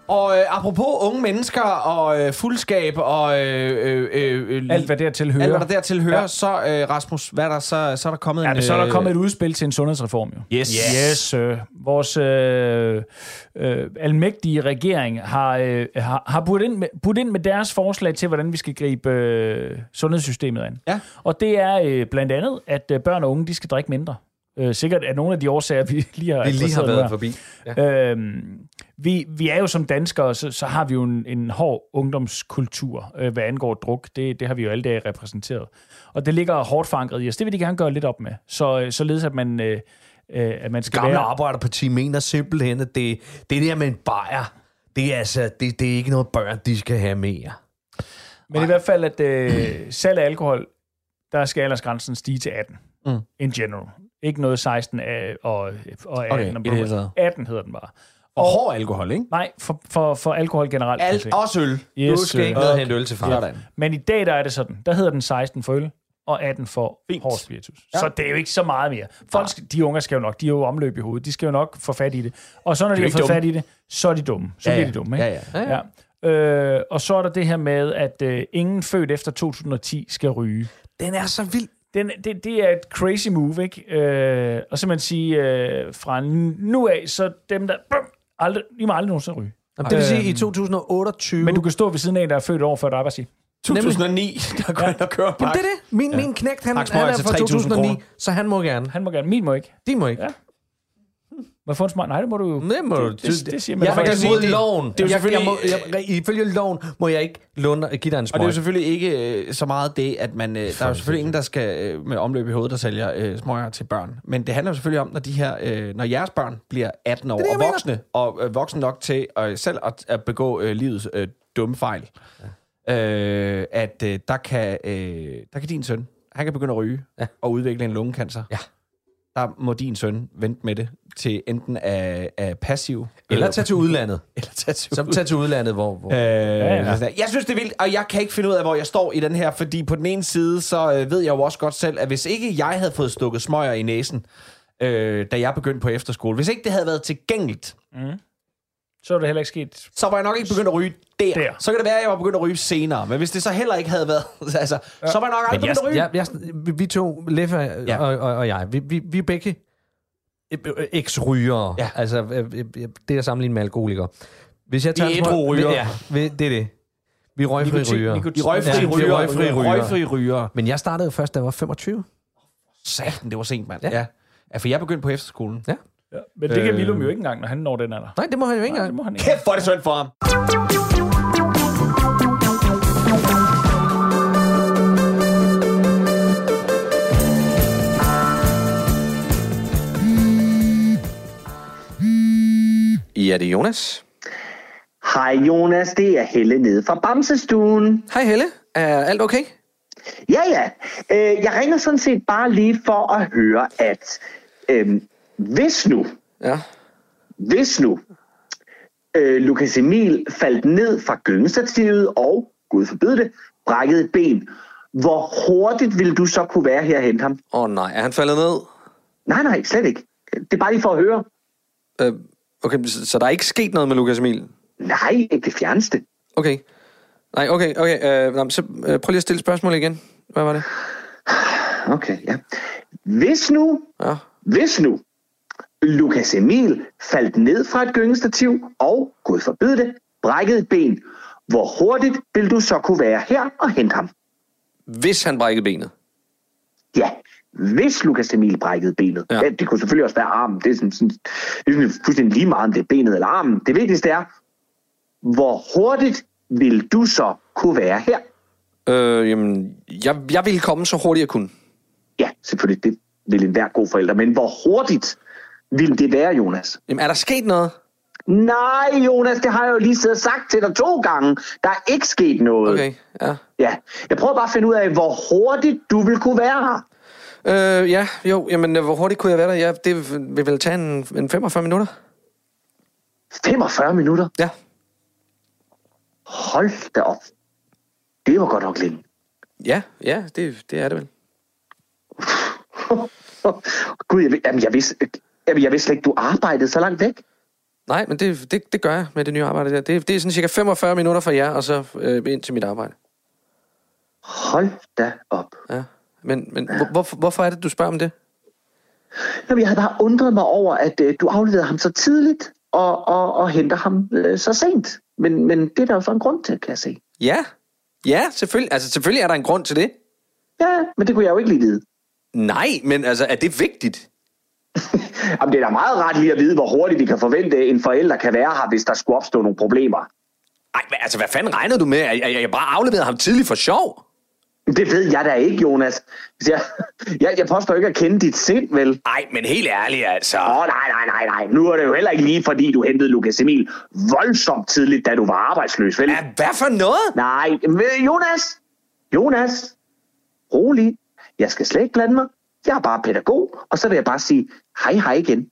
Og øh, apropos unge mennesker og øh, fuldskab og øh, øh, øh, Alt, hvad dertil hører. alt, hvad der dertil hører, Ja. så øh, Rasmus, hvad er der, så, så er der kommet Ja, en... men så er der øh, kommet et udspil til en sundhedsreform, jo. Yes. Yes, sir. Vores øh, øh, almægtige regering har, øh, har, har budt, ind med, budt ind med deres forslag til, hvordan vi skal gribe øh, sundhedssystemet an. Ja. Og det er øh, blandt andet, at øh, børn og unge, de skal drikke mindre. Øh, sikkert af nogle af de årsager, vi lige har Vi lige har været her. forbi. Ja. Øhm, vi, vi er jo som danskere, så, så har vi jo en, en hård ungdomskultur, øh, hvad angår druk. Det, det har vi jo alle dage repræsenteret. Og det ligger hårdt forankret i os. Det vil de gerne gøre lidt op med. Så, øh, således at man, øh, øh, at man skal Gamle være... Arbejderparti mener simpelthen, at det, det der med en bajer, det er, altså, det, det er ikke noget børn, de skal have mere. Men i hvert fald, at øh, salg af alkohol, der skal aldersgrænsen stige til 18. Mm. In general. Ikke noget 16 af, og, og 18. Okay, taget. 18 hedder den bare. Og hård alkohol, ikke? Nej, for, for, for alkohol generelt. Alt, også øl. Yes, Du skal ikke med at hente øl til far. Sådan. Men i dag der er det sådan, der hedder den 16 for øl, og 18 for Fint. hård spiritus. Ja. Ja. Så det er jo ikke så meget mere. Folk, skal, de unger skal jo nok, de er jo omløb i hovedet, de skal jo nok få fat i det. Og så når de har fået dumme. fat i det, så er de dumme. Så Ja, bliver ja. de dumme, ikke? Ja, ja. ja. Øh, og så er der det her med, at øh, ingen født efter 2010 skal ryge. Den er så vild. Den, det, det er et crazy move, ikke? Øh, og så man sige, øh, fra nu af, så dem der, bum, aldrig, de må aldrig nogensinde ryge. Jamen, det vil sige, Øhm, i 2028... Men du kan stå ved siden af en, der er født over før dig, bare sige. 2009, der går ind og kører Jamen, det er det. Min, ja. min knægt, han, han er fra 3.000 2009, kroner. så han må gerne. Han må gerne, min må ikke. De må ikke. Ja. Hvad får en smart? Nej, det må du jo. Det må du. Det, det, det siger man Jeg faktisk. det- loven. det er jo jeg, jeg selvfølgelig- må, jeg, ifølge loven må jeg ikke låne, give dig en Og det er jo smøg. selvfølgelig ikke øh, så meget det, at man... Øh, der er jo selvfølgelig ingen, der skal øh, med omløb i hovedet, der sælger øh, smøger til børn. Men det handler jo selvfølgelig om, når de her, øh, når jeres børn bliver 18 år det, jeg og mener. voksne, og øh, voksne nok til øh, selv at, at begå øh, livets øh, dumme fejl, ja. øh, at øh, der, kan, øh, der kan din søn, han kan begynde at ryge Ja. og udvikle en lungekancer. Ja. Der må din søn vente med det til enten af, af passiv... Eller tage til udlandet. Eller tage til Så tage til udlandet, hvor... hvor Øh, ja. ja. Jeg synes, det er vildt, og jeg kan ikke finde ud af, hvor jeg står i den her, fordi på den ene side, så øh, ved jeg jo også godt selv, at hvis ikke jeg havde fået stukket smøger i næsen, øh, da jeg begyndte på efterskole, hvis ikke det havde været tilgængeligt, mm. Så er det heller ikke sket. så var jeg nok ikke begyndt at ryge der. Der. Så kan det være, at jeg var begyndt at ryge senere. Men hvis det så heller ikke havde været... Altså, ja. så var jeg nok aldrig begyndt at ryge. jeg, jeg, vi, vi to, Leffe ja. Ja. og, og, og jeg, vi, vi, vi er begge øh, øh, eks-rygere. Ja. Altså, øh, det er at sammenligne med alkoholikere. Hvis jeg Vi er ædru-rygere. Ja, det er det. Vi er røgfri Nikotin- rygere. nikotin- De røgfri Ja, ryger. røgfri ryger. Røgfri ryger. Men jeg startede først, da jeg var 25. Satan, det var sent, mand. Ja. Ja. ja. for jeg begyndte på efterskolen. Ja. Ja. Men det kan Øh. Willum jo ikke engang, når han når den alder. Nej, det må han jo ikke Nej, det engang. må han ikke. Kæft, hvor er det synd for ham. Ja, det er Jonas. Hej Jonas, det er Helle nede fra Bamsestuen. Hej Helle. Er alt okay? Ja, ja. Øh, jeg ringer sådan set bare lige for at høre, at øh, hvis nu, Ja. hvis nu øh, Lukas Emil faldt ned fra gyngestativet og, gud forbyde det, brækkede et ben, hvor hurtigt vil du så kunne være her og hente ham? Åh oh, nej, er han faldet ned? Nej, nej, slet ikke. Det er bare lige for at høre. Øh, okay, så, der er ikke sket noget med Lukas Emil? Nej, ikke det fjerneste. Okay. Nej, okay, okay. Øh, så øh, prøv lige at stille spørgsmål igen. Hvad var det? Okay, ja. Hvis nu, Ja. hvis nu Lukas Emil faldt ned fra et gyngestativ og, gud forbyde det, brækkede et ben, hvor hurtigt vil du så kunne være her og hente ham? Hvis han brækkede benet. Ja, hvis Lukas Emil brækkede benet. Ja. Ja. Det kunne selvfølgelig også være armen. Det er, sådan, sådan, det er sådan fuldstændig lige meget, om det er benet eller armen. Det vigtigste er, hvor hurtigt vil du så kunne være her? Øh, jamen, jeg, jeg ville komme så hurtigt jeg kunne. Ja, selvfølgelig, det vil enhver god forælder. Men hvor hurtigt vil det være, Jonas? Jamen, er der sket noget? Nej, Jonas, det har jeg jo lige siddet og sagt til dig to gange. Der er ikke sket noget. Okay, ja. Ja, jeg prøver bare at finde ud af, hvor hurtigt du vil kunne være her. Øh, ja, jo, jamen, øh, hvor hurtigt kunne jeg være der? Ja, det vil vel tage en, en 45 minutter. 45 minutter? Ja. Hold da op. Det var godt nok længe. Ja, ja, det, det er det vel. Gud, jeg, jamen, jeg, vidste, jamen, jeg vidste slet ikke, du arbejdede så langt væk. Nej, men det, det, det gør jeg med det nye arbejde der. Det, det er sådan cirka 45 minutter fra jer, og så øh, ind til mit arbejde. Hold da op. Ja. Men, men hvor, hvorfor, hvorfor er det, du spørger om det? Jamen, jeg havde bare undret mig over, at øh, du afleverede ham så tidligt og, og, og henter ham øh, så sent. Men, men det er der jo så en grund til, kan jeg se. Ja, ja, selvfølgelig. Altså, selvfølgelig er der en grund til det. Ja, men det kunne jeg jo ikke lige vide. Nej, men altså, er det vigtigt? Jamen, det er da meget ret lige at vide, hvor hurtigt vi kan forvente, en forælder kan være her, hvis der skulle opstå nogle problemer. Ej, altså, hvad fanden regnede du med? at jeg, jeg bare afleverede ham tidligt for sjov? Det ved jeg da ikke, Jonas. Jeg, jeg, jeg påstår ikke at kende dit sind, vel? Nej, men helt ærligt, altså. Åh, oh, nej, nej, nej, nej. Nu er det jo heller ikke lige, fordi du hentede Lukas Emil voldsomt tidligt, da du var arbejdsløs, vel? Ja, hvad for noget? Nej, men Jonas! Jonas! Rolig. Jeg skal slet ikke blande mig. Jeg er bare pædagog, og så vil jeg bare sige hej hej igen.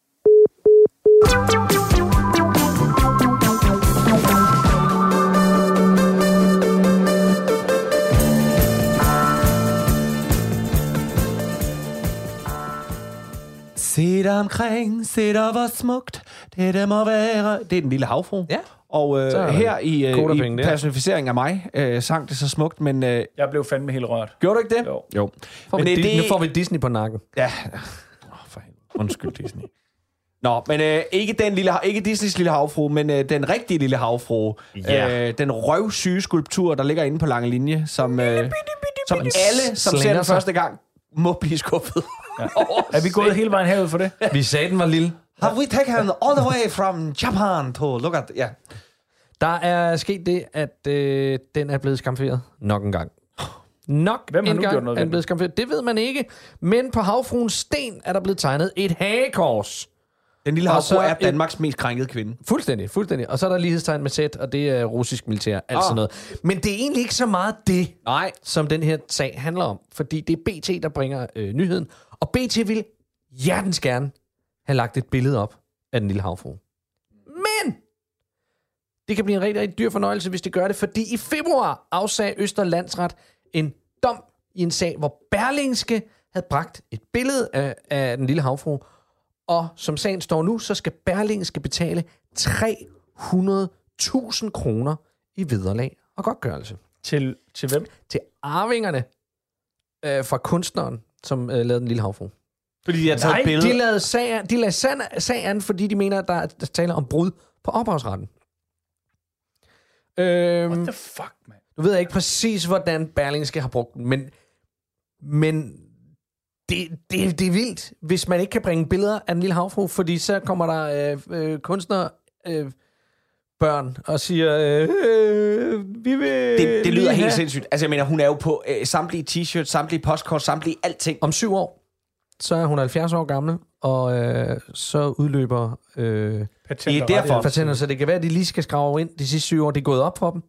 Se dig omkring, se dig hvor smukt, det der må være. Det er den lille havfru. Ja. Og øh, her i, øh, i der. personificering af mig, øh, sang det så smukt, men øh, Jeg blev fandme helt rørt. gjorde du ikke det? Jo. jo. Får Men vi det, Disney, det, Nu får vi Disney på nakken. Ja. Undskyld, Disney. Nå, men øh, ikke, den lille, ikke Disneys lille havfru, men øh, den rigtige lille havfru. Ja. Øh, den røvsyge skulptur, der ligger inde på lange linje, som, øh, som alle, som ser den sig. første gang, må blive skuffet. Ja. Er vi gået hele vejen herud for det? Vi sagde, den var lille. Have we taken all the way from Japan to look at... Ja. Der er sket det, at øh, den er blevet skamferet nok en gang. Nok Hvem har nu gjort noget er blevet skamferet. Det ved man ikke. Men på havfruens sten er der blevet tegnet et hagekors. Den lille havfru er et- Danmarks mest krænkede kvinde. Fuldstændig, fuldstændig. Og så er der lighedstegn med sæt, og det er russisk militær, alt Ah. sådan noget. Men det er egentlig ikke så meget det, Nej. som den her sag handler om. Fordi det er BT, der bringer øh, nyheden. Og BT vil hjertens gerne have lagt et billede op af den lille havfru. Men det kan blive en rigtig, rigtig dyr fornøjelse, hvis det gør det, fordi i februar afsagde Østerlandsret en dom i en sag, hvor Berlingske havde bragt et billede af, af den lille havfru, og som sagen står nu, så skal Berlingske betale 100.000 kroner i vederlag og godtgørelse. Til, til hvem? Til arvingerne øh, fra kunstneren, som øh, lavede Den Lille Havfru. Fordi de har taget Nej, billede. de lavede sag, de lavede sag, sag an, fordi de mener, at der, er- der taler om brud på ophavsretten. Øhm, What the fuck, man? Nu ved jeg ikke præcis, hvordan Berlingske har brugt den, men, men det, det, det er vildt, hvis man ikke kan bringe billeder af den lille havfru, fordi så kommer der øh, øh, kunstnere, øh, børn, og siger, øh, øh, vi vil Det, det lyder helt have- sindssygt. Altså, jeg mener, hun er jo på øh, samtlige t-shirts, samtlige postkort, samtlige alting. Om syv år, så er hun 70 år gammel, og øh, så udløber øh, Det er derfor. patenter, så det kan være, at de lige skal skrave ind de sidste syv år. Det er gået op for dem.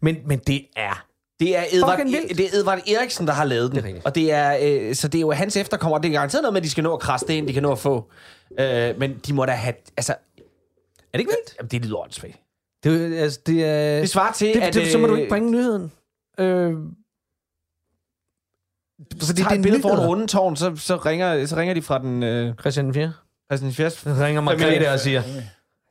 Men, men det er... Det er, Edvard, vildt. det er Edvard Eriksen, der har lavet den. Det er rigtigt. og det er, øh, så det er jo hans efterkommer. Det er garanteret noget med, at de skal nå at krasse det ind, de kan nå at få. Øh, men de må da have... Altså, Er det ikke vildt? jamen, det lyder åndssvagt. Det, er altså, det, er, Det svarer til, det, at... det, så må du øh, ikke bringe nyheden. Øh, Fordi det er et billede foran rundetårn, så, så, ringer, så ringer de fra den... Øh, Christian 4. Christian Fjers. Så ringer Margrethe og siger,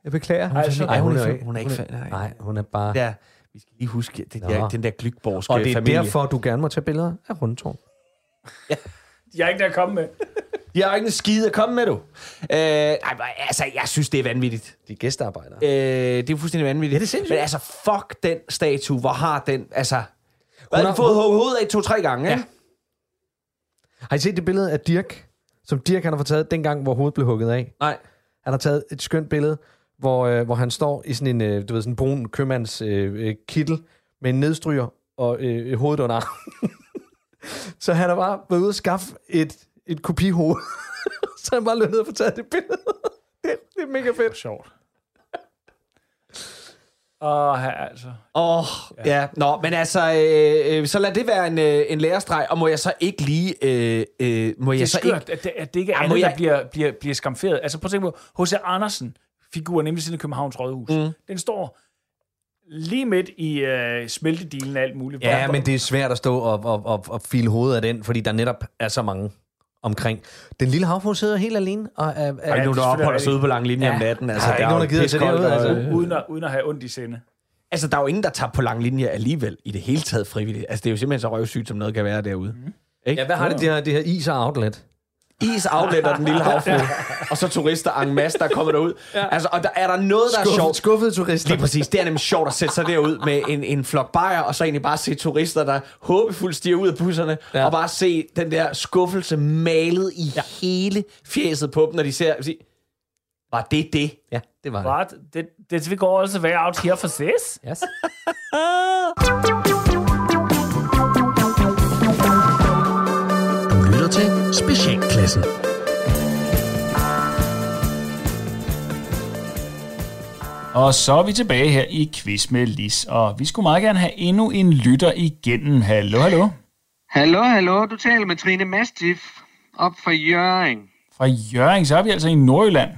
jeg beklager. Nej, hun er, ikke- ikke, hun er ikke nej. Nej, hun er bare... Ja, vi skal lige huske det Nå. der, den der glykborgske Og det er familie. derfor, du gerne må tage billeder af rundetårn. Jeg er ikke der at komme med. Jeg har ikke en skide at komme med, du. Øh, nej, altså, jeg synes, det er vanvittigt. De er gæstearbejdere. Øh, det er fuldstændig vanvittigt. Ja, det er sindssygt. Men altså, fuck den statue. Hvor har den... Altså, hun har- fået hugget hovedet af to-tre gange, Ja. ikke? Har I set det billede af Dirk, som Dirk han har fået taget dengang, hvor hovedet blev hugget af? Nej. Han har taget et skønt billede, hvor, øh, hvor han står i sådan en, øh, du ved, sådan en brun købmands øh, øh, kittel med en nedstryger og øh, hovedet under. Så han har bare været ude og skaffe et, et kopihoved. så han bare løbet ned og få taget det billede. det, det er mega fedt. Sjovt. Åh, altså. Åh, oh, ja. ja. Nå, men altså, øh, øh, så lad det være en, øh, en lærestreg, og må jeg så ikke lige... Øh, øh, må Det jeg er så skørt, ikke... at det, at det ikke er må andet, der jeg- bliver, bliver, bliver skamferet. Altså prøv at tænke på, H.C. Andersen, figuren nemlig siden af Københavns Rådhus, mm. den står lige midt i øh, smeltedilen af alt muligt. Ja, men det er svært at stå og, og, og, og file hovedet af den, fordi der netop er så mange omkring. Den lille havfru sidder helt alene. Og er, er, Der er ikke nogen, der opholder sig ude på lang linje Ja. om natten. Der Altså, er ikke nogen, der gider til og, altså. øh, uden, at, uden at have ondt i sinde. Altså, der er jo ingen, der tager på lang linje alligevel i det hele taget frivilligt. Altså, det er jo simpelthen så røvsygt, som noget kan være derude. Mm. Ikke? ja, hvad har det, det her, det her is og outlet? Is afletter den lille havfru, og så turister en masse, der kommer derud. Ja. Altså, og der er der noget, der er Skuffet, sjovt. skuffede turister. Lige præcis. Det er nemlig sjovt at sætte sig derud med en, en flok bajer, og så egentlig bare se turister, der håbefuldt stiger ud af busserne, Ja. og bare se den der skuffelse malet i ja. hele fjeset på dem, når de ser... Sige, var det det? Ja, det var det. What? Did, did we go all the way out here for this? Yes. Specialklassen. Og så er vi tilbage her i Quiz med Lis, og vi skulle meget gerne have endnu en lytter igennem. Hallo, hallo. Hallo, hallo. Du taler med Trine Mastiff op fra Jørgen. Fra Jørgen, så er vi altså i Nordjylland.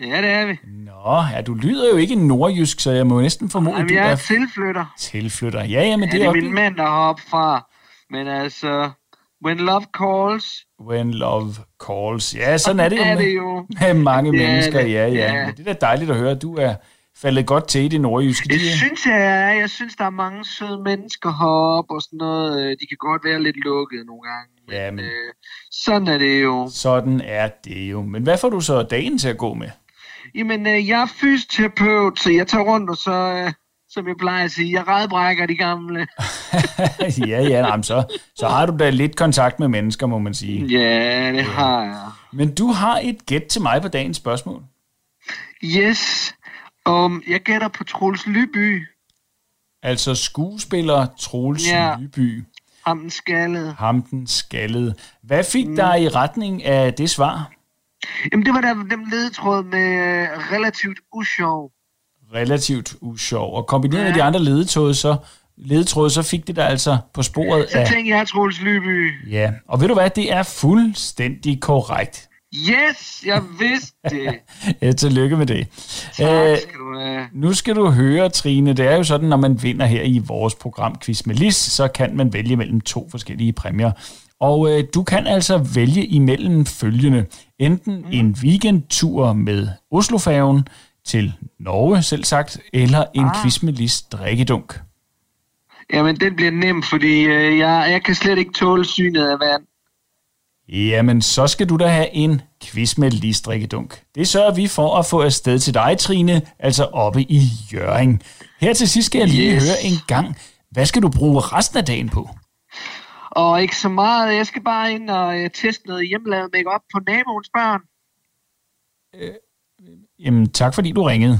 Ja, det er vi. Nå, ja, du lyder jo ikke nordjysk, så jeg må næsten formode, Jamen, du jeg er er tilflytter. tilflytter. Ja, ja, men Ja, det det er er jo min mand, der har op fra. Men altså, when love calls, When love calls. Ja, sådan er det jo, er med, det jo. med mange er mennesker. det, Ja, ja. ja. Men det er da dejligt at høre, at du er faldet godt til i det nordjyske. Det De synes jeg er. Jeg synes, der er mange søde mennesker heroppe og sådan noget. Øh, De kan godt være lidt lukkede nogle gange. Ja, men Øh, sådan er det jo. sådan er det jo. Men hvad får du så dagen til at gå med? Jamen, øh, jeg er fysioterapeut, så jeg tager rundt og så, øh, som jeg plejer at sige, jeg redbrækker de gamle. ja, ja, jamen, så, så har du da lidt kontakt med mennesker, må man sige. Ja, det har jeg. Men du har et gæt til mig på dagens spørgsmål. Yes. Um, jeg gætter på Troels Lyby. Altså skuespiller Troels Ja. ja. Lyby, Ham den skaldede. ham den skaldede. Hvad fik mm. dig i retning af det svar? Jamen, det var der dem ledetråd med øh, relativt usjov. Relativt usjov. Og kombineret med de andre ledetråde, så, ledetråde, så fik det dig altså på sporet Så af... tænkte jeg, Troels Lyby. Ja, og ved du hvad, det er fuldstændig korrekt. Yes, jeg vidste det. Ja, tillykke med det. Tak Øh, skal du have. Nu skal du høre, Trine, det er jo sådan, når man vinder her i vores program Quiz med Lis, så kan man vælge mellem to forskellige præmier. Og øh, du kan altså vælge imellem følgende. Enten en weekendtur med Oslofærgen, til Norge, selv sagt, eller en Ah. quiz med Lis drikkedunk? Jamen, den bliver nem, fordi øh, jeg, jeg kan slet ikke tåle synet af vand. Jamen, så skal du da have en quiz med Lis drikkedunk. Det sørger vi for at få afsted til dig, Trine, altså oppe i Jøring. Her til sidst skal jeg lige Yes. høre en gang, hvad skal du bruge resten af dagen på? Og ikke så meget. Jeg skal bare ind og øh, teste noget hjemmelavet makeup på naboens børn. Jamen, tak fordi du ringede.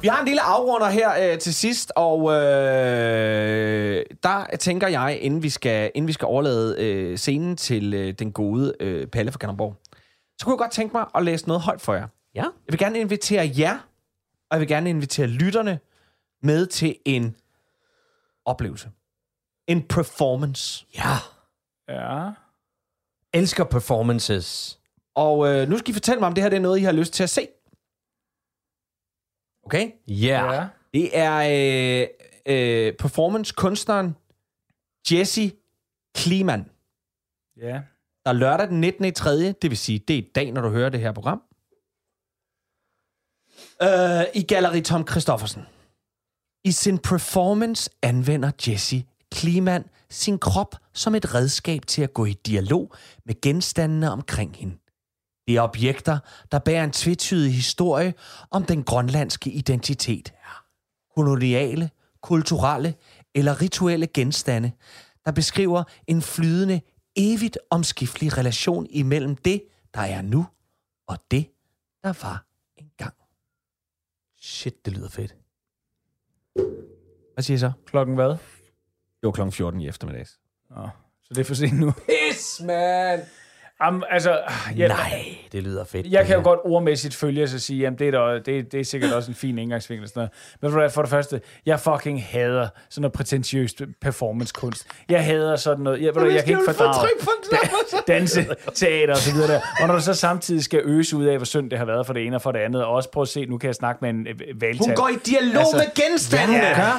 Vi har en lille afrunder her øh, til sidst, og øh, der tænker jeg, inden vi skal, inden vi skal overlade øh, scenen til øh, den gode øh, Palle fra Kanderborg, så kunne jeg godt tænke mig at læse noget højt for jer. Ja. Jeg vil gerne invitere jer, og jeg vil gerne invitere lytterne med til en oplevelse. En performance. Ja. Ja. Elsker performances. Og øh, nu skal I fortælle mig, om det her det er noget, I har lyst til at se. Okay? Yeah. Ja. Det er øh, øh, performance-kunstneren Jesse Kliman, Ja. der lørdag den 19. i 3., det vil sige, det er i dag, når du hører det her program, øh, i Galleri Tom Christoffersen. I sin performance anvender Jesse Kliman sin krop som et redskab til at gå i dialog med genstandene omkring hende. Det er objekter, der bærer en tvetydig historie om den grønlandske identitet. Koloniale, kulturelle eller rituelle genstande, der beskriver en flydende, evigt omskiftelig relation imellem det, der er nu, og det, der var engang. Shit, det lyder fedt. Hvad siger I så? Klokken hvad? Det var klokken 14 i eftermiddags. Nå, så det er for sent nu. Pis, man! Jamen, altså... Ja, Nej, det lyder fedt. Jeg kan jo godt ordmæssigt følge og sige, jamen det er, der, det, det er sikkert også en fin indgangsvinkel og sådan noget. Men for det første, jeg fucking hader sådan noget prætentiøst performancekunst. Jeg hader sådan noget. Jeg, ved du, hvad, jeg kan ikke fordrage danse, teater og så videre der. Og når du så samtidig skal øse ud af, hvor synd det har været for det ene og for det andet, og også prøv at se, nu kan jeg snakke med en øh, valgtal. Hun går i dialog Altså, med genstandene ja.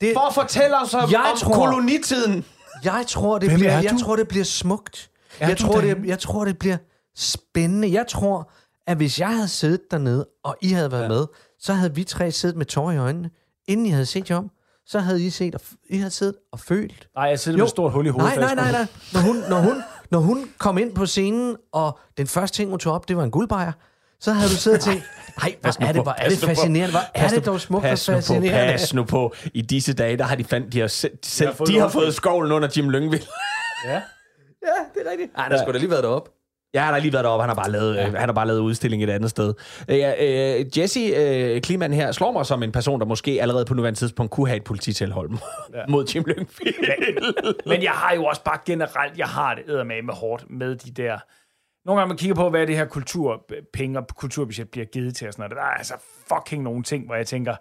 Det, for at fortælle os om, Jeg om tror- kolonitiden. jeg tror, det Hvem bliver, er jeg tror, det bliver smukt. Er jeg, tror, det, jeg tror, det bliver spændende. Jeg tror, at hvis jeg havde siddet dernede, og I havde været ja. med, så havde vi tre siddet med tårer i øjnene, inden I havde set jer om. Så havde I set, og I havde siddet og følt. Nej, jeg sidder med et stort hul i hovedet. Nej, nej, nej, nej. Når hun, når, hun, når hun kom ind på scenen, og den første ting, hun tog op, det var en guldbejer, så havde du siddet og tænkt, nej, hvor er det, hvor er det fascinerende, hvor er det dog smukt og fascinerende. Pas nu på. I disse dage, der har de fandt, de har, selv, de har fået skovlen under Jim Lyngvild. Ja. Ja, det er rigtigt. Ej, der skulle da lige været deroppe. Ja, han har lige været deroppe. Han har bare lavet, ja. øh, han har bare lavet udstilling et andet sted. Øh, øh, Jesse øh, Kliman her slår mig som en person, der måske allerede på nuværende tidspunkt kunne have et polititilhold ja. mod Jim Lyngvild. Men jeg har jo også bare generelt, jeg har det eddermame med hårdt med de der... Nogle gange man kigger på, hvad det her kulturpenge og kulturbudget bliver givet til og sådan noget. Der er altså fucking nogle ting, hvor jeg tænker,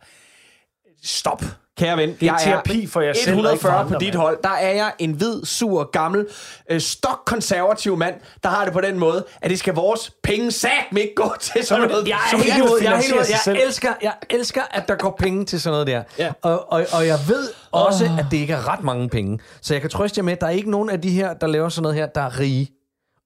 stop. Kære ven, Det er terapi for jer selv, og ikke for 140 andre, på dit hold. Der er jeg en hvid, sur, gammel, øh, stok-konservativ mand, der har det på den måde, at det skal vores penge sat ikke gå til sådan noget. Jeg er helt imod, jeg, er helt selv. jeg, elsker, jeg elsker, at der går penge til sådan noget der. Ja. Og, og, og jeg ved også, at det ikke er ret mange penge. Så jeg kan trøste jer med, at der er ikke nogen af de her, der laver sådan noget her, der er rige.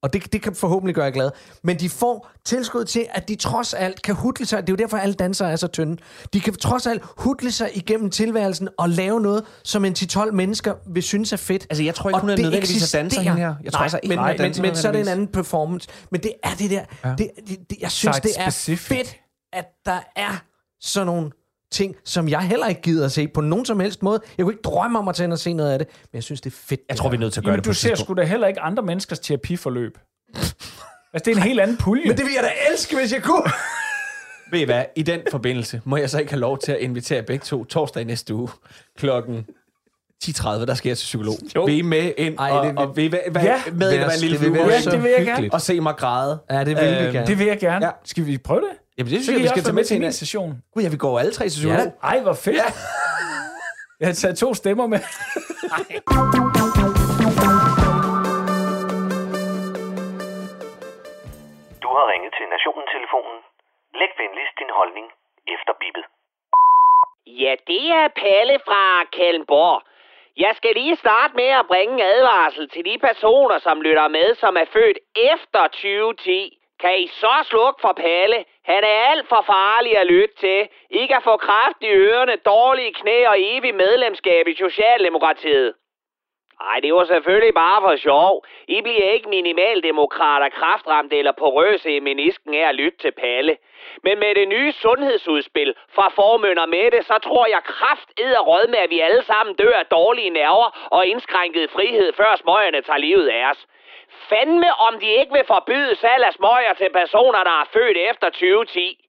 Og det, det kan forhåbentlig gøre jer glade. Men de får tilskud til, at de trods alt kan hudle sig. Det er jo derfor, alle dansere er så tynde. De kan trods alt hudle sig igennem tilværelsen og lave noget, som en 10-12 mennesker vil synes er fedt. Altså, jeg tror ikke, Og hun er nødvendigvis er danser, hende her. Jeg tror Nej, altså ikke, men, men, danser men, men så er det en anden performance. Men det er det der. Ja. Det, det, det, jeg synes, det er Site-specific. fedt, at der er sådan nogle ting, som jeg heller ikke gider at se på nogen som helst måde. Jeg kunne ikke drømme om at tage ind og se noget af det, men jeg synes, det er fedt. Jeg tror, vi er nødt til at gøre Jamen, det på du ser sgu da heller ikke andre menneskers terapiforløb. altså, det er en helt anden pulje. Men det ville jeg da elske, hvis jeg kunne. Ved I hvad, i den forbindelse må jeg så ikke have lov til at invitere begge to torsdag i næste uge klokken 10.30, der skal jeg til psykolog. Jo. Vil I med ind Ej, og, det vil- og vil I være, Ja. med ind og være en lille Det vil være Ja, det vil jeg gerne. Og se mig græde. Ja, det vil vi Øhm, gerne. Det vil jeg gerne. Ja. Skal vi prøve det? Jamen, det synes Så jeg, vi skal tage med med til hinanden. session. Gud, ja, vi går alle tre psykolog. Ja. Ej, hvor fedt. Ja. Jeg har taget to stemmer med. Du har ringet til Nationen-telefonen. Læg venligst din holdning efter bippet. Ja, det er Palle fra Kallenborg. Jeg skal lige starte med at bringe en advarsel til de personer, som lytter med, som er født efter 2010. Kan I så slukke for Palle? Han er alt for farlig at lytte til. I kan få kraft i ørerne, dårlige knæ og evig medlemskab i Socialdemokratiet. Nej, det var selvfølgelig bare for sjov. I bliver ikke minimaldemokrater, kraftramt eller porøse i menisken af at lytte til Palle. Men med det nye sundhedsudspil fra formønder med det, så tror jeg kraft og råd med, at vi alle sammen dør af dårlige nerver og indskrænket frihed, før smøgerne tager livet af os. Fandme om de ikke vil forbyde salg af smøger til personer, der er født efter 2010.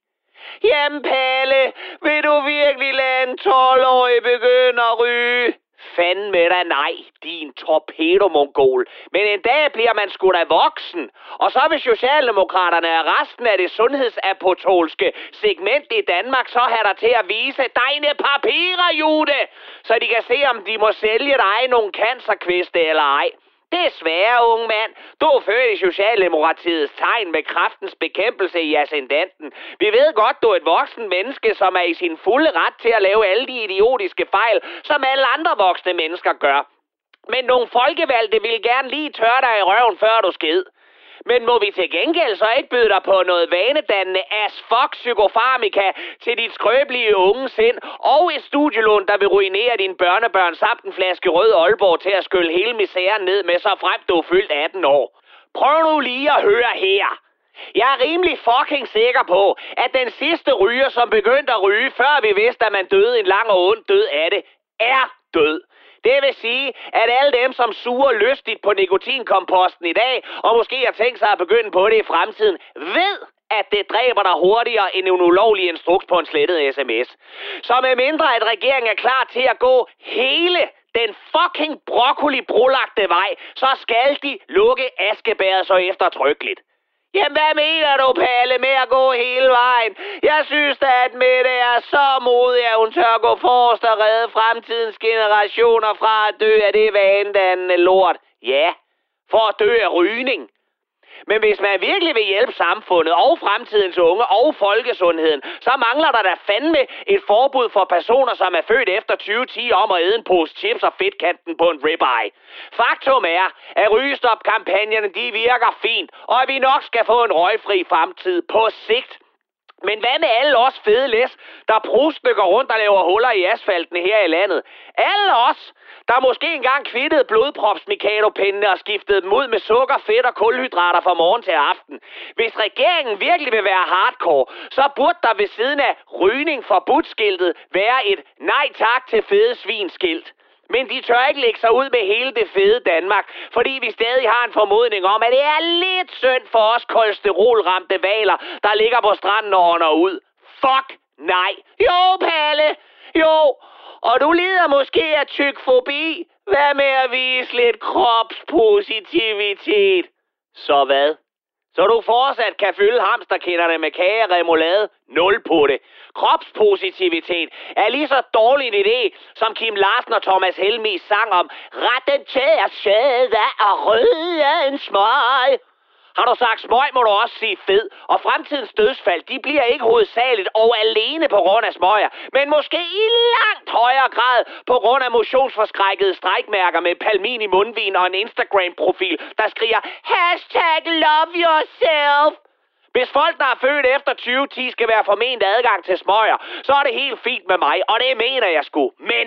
Jamen Palle, vil du virkelig lade en 12-årig begynde at ryge? Fanden med dig, nej, din torpedomongol. Men en dag bliver man sgu da voksen. Og så vil Socialdemokraterne og resten af det sundhedsapotolske segment i Danmark så have dig til at vise dine papirer, Jude. Så de kan se, om de må sælge dig nogle cancerkviste eller ej. Desværre, unge mand. Du er født i Socialdemokratiets tegn med kraftens bekæmpelse i ascendanten. Vi ved godt, du er et voksen menneske, som er i sin fulde ret til at lave alle de idiotiske fejl, som alle andre voksne mennesker gør. Men nogle folkevalgte vil gerne lige tørre dig i røven, før du skid. Men må vi til gengæld så ikke byde dig på noget vanedannende as fuck psykofarmika til dit skrøbelige unge sind og et studielån, der vil ruinere dine børnebørn samt en flaske rød Aalborg til at skylle hele misæren ned med, så frem du er fyldt 18 år. Prøv nu lige at høre her. Jeg er rimelig fucking sikker på, at den sidste ryger, som begyndte at ryge, før vi vidste, at man døde en lang og ond død af det, er død. Det vil sige, at alle dem, som suger lystigt på nikotinkomposten i dag, og måske har tænkt sig at begynde på det i fremtiden, ved, at det dræber dig hurtigere end en ulovlig instruks på en slettet sms. Så med mindre at regeringen er klar til at gå hele den fucking broccoli brolagte vej, så skal de lukke askebæret så eftertrykkeligt. Jamen, hvad mener du, Palle, med at gå hele vejen? Jeg synes da, at Mette er så modig, at hun tør gå forrest og redde fremtidens generationer fra at dø af det vanedannende lort. Ja, for at dø af rygning. Men hvis man virkelig vil hjælpe samfundet og fremtidens unge og folkesundheden, så mangler der da fandme et forbud for personer, som er født efter 2010 om at æde en pose chips og fedtkanten på en ribeye. Faktum er, at rygestopkampagnerne de virker fint, og at vi nok skal få en røgfri fremtid på sigt. Men hvad med alle os fede læs, der prusstykker rundt og laver huller i asfalten her i landet? Alle os, der måske engang kvittede blodpropsmikadopindene og skiftede dem ud med sukker, fedt og kulhydrater fra morgen til aften. Hvis regeringen virkelig vil være hardcore, så burde der ved siden af rygning forbudt-skiltet være et nej tak til fede svinskilt. Men de tør ikke lægge sig ud med hele det fede Danmark, fordi vi stadig har en formodning om, at det er lidt synd for os kolesterolramte valer, der ligger på stranden og ånder ud. Fuck nej. Jo, Palle. Jo. Og du lider måske af tykfobi. Hvad med at vise lidt kropspositivitet? Så hvad? Så du fortsat kan fylde hamsterkinderne med kage og remoulade? Nul på det. Kropspositivitet er lige så dårlig en idé, som Kim Larsen og Thomas Helmi sang om retten til at sæde og røde en smøg. Har du sagt smøg, må du også sige fed. Og fremtidens dødsfald, de bliver ikke hovedsageligt og alene på grund af smøger, men måske i langt højere grad på grund af motionsforskrækkede strækmærker med palmin i mundvin og en Instagram-profil, der skriger hashtag love yourself. Hvis folk, der er født efter 2010, skal være forment adgang til smøger, så er det helt fint med mig, og det mener jeg sgu. Men,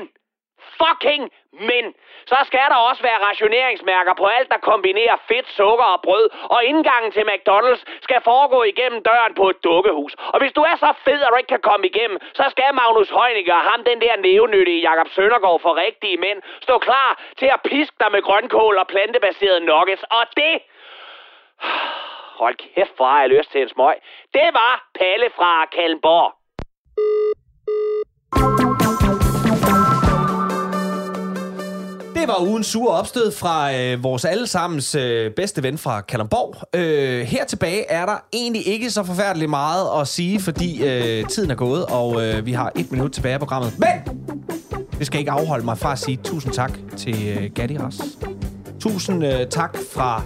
fucking men, så skal der også være rationeringsmærker på alt, der kombinerer fedt, sukker og brød, og indgangen til McDonald's skal foregå igennem døren på et dukkehus. Og hvis du er så fed, at du ikke kan komme igennem, så skal Magnus Heunicke og ham, den der nævnyttige Jakob Søndergaard for rigtige mænd, stå klar til at piske dig med grønkål og plantebaserede nuggets. Og det... Hold kæft, hvor har jeg lyst til en smøg. Det var Palle fra Kallenborg. Det var ugen sure opstød fra øh, vores allesammens øh, bedste ven fra Kalundborg. Øh, her tilbage er der egentlig ikke så forfærdeligt meget at sige, fordi øh, tiden er gået, og øh, vi har et minut tilbage af programmet. Men det skal ikke afholde mig fra at sige tusind tak til øh, Gatti Ras. Tusind øh, tak fra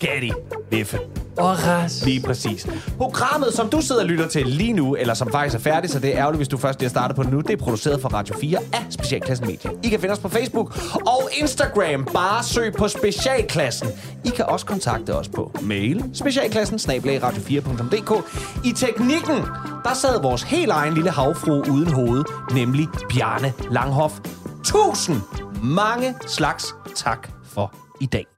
Gatti Leffe. Og ras. Lige præcis. Programmet, som du sidder og lytter til lige nu, eller som faktisk er færdigt, så det er ærgerligt, hvis du først lige har startet på nu, det er produceret for Radio 4 af Specialklassen Media. I kan finde os på Facebook og Instagram. Bare søg på Specialklassen. I kan også kontakte os på mail specialklassen radio4.dk. I teknikken, der sad vores helt egen lille havfru uden hoved, nemlig Bjarne Langhoff. Tusind mange slags tak for i dag.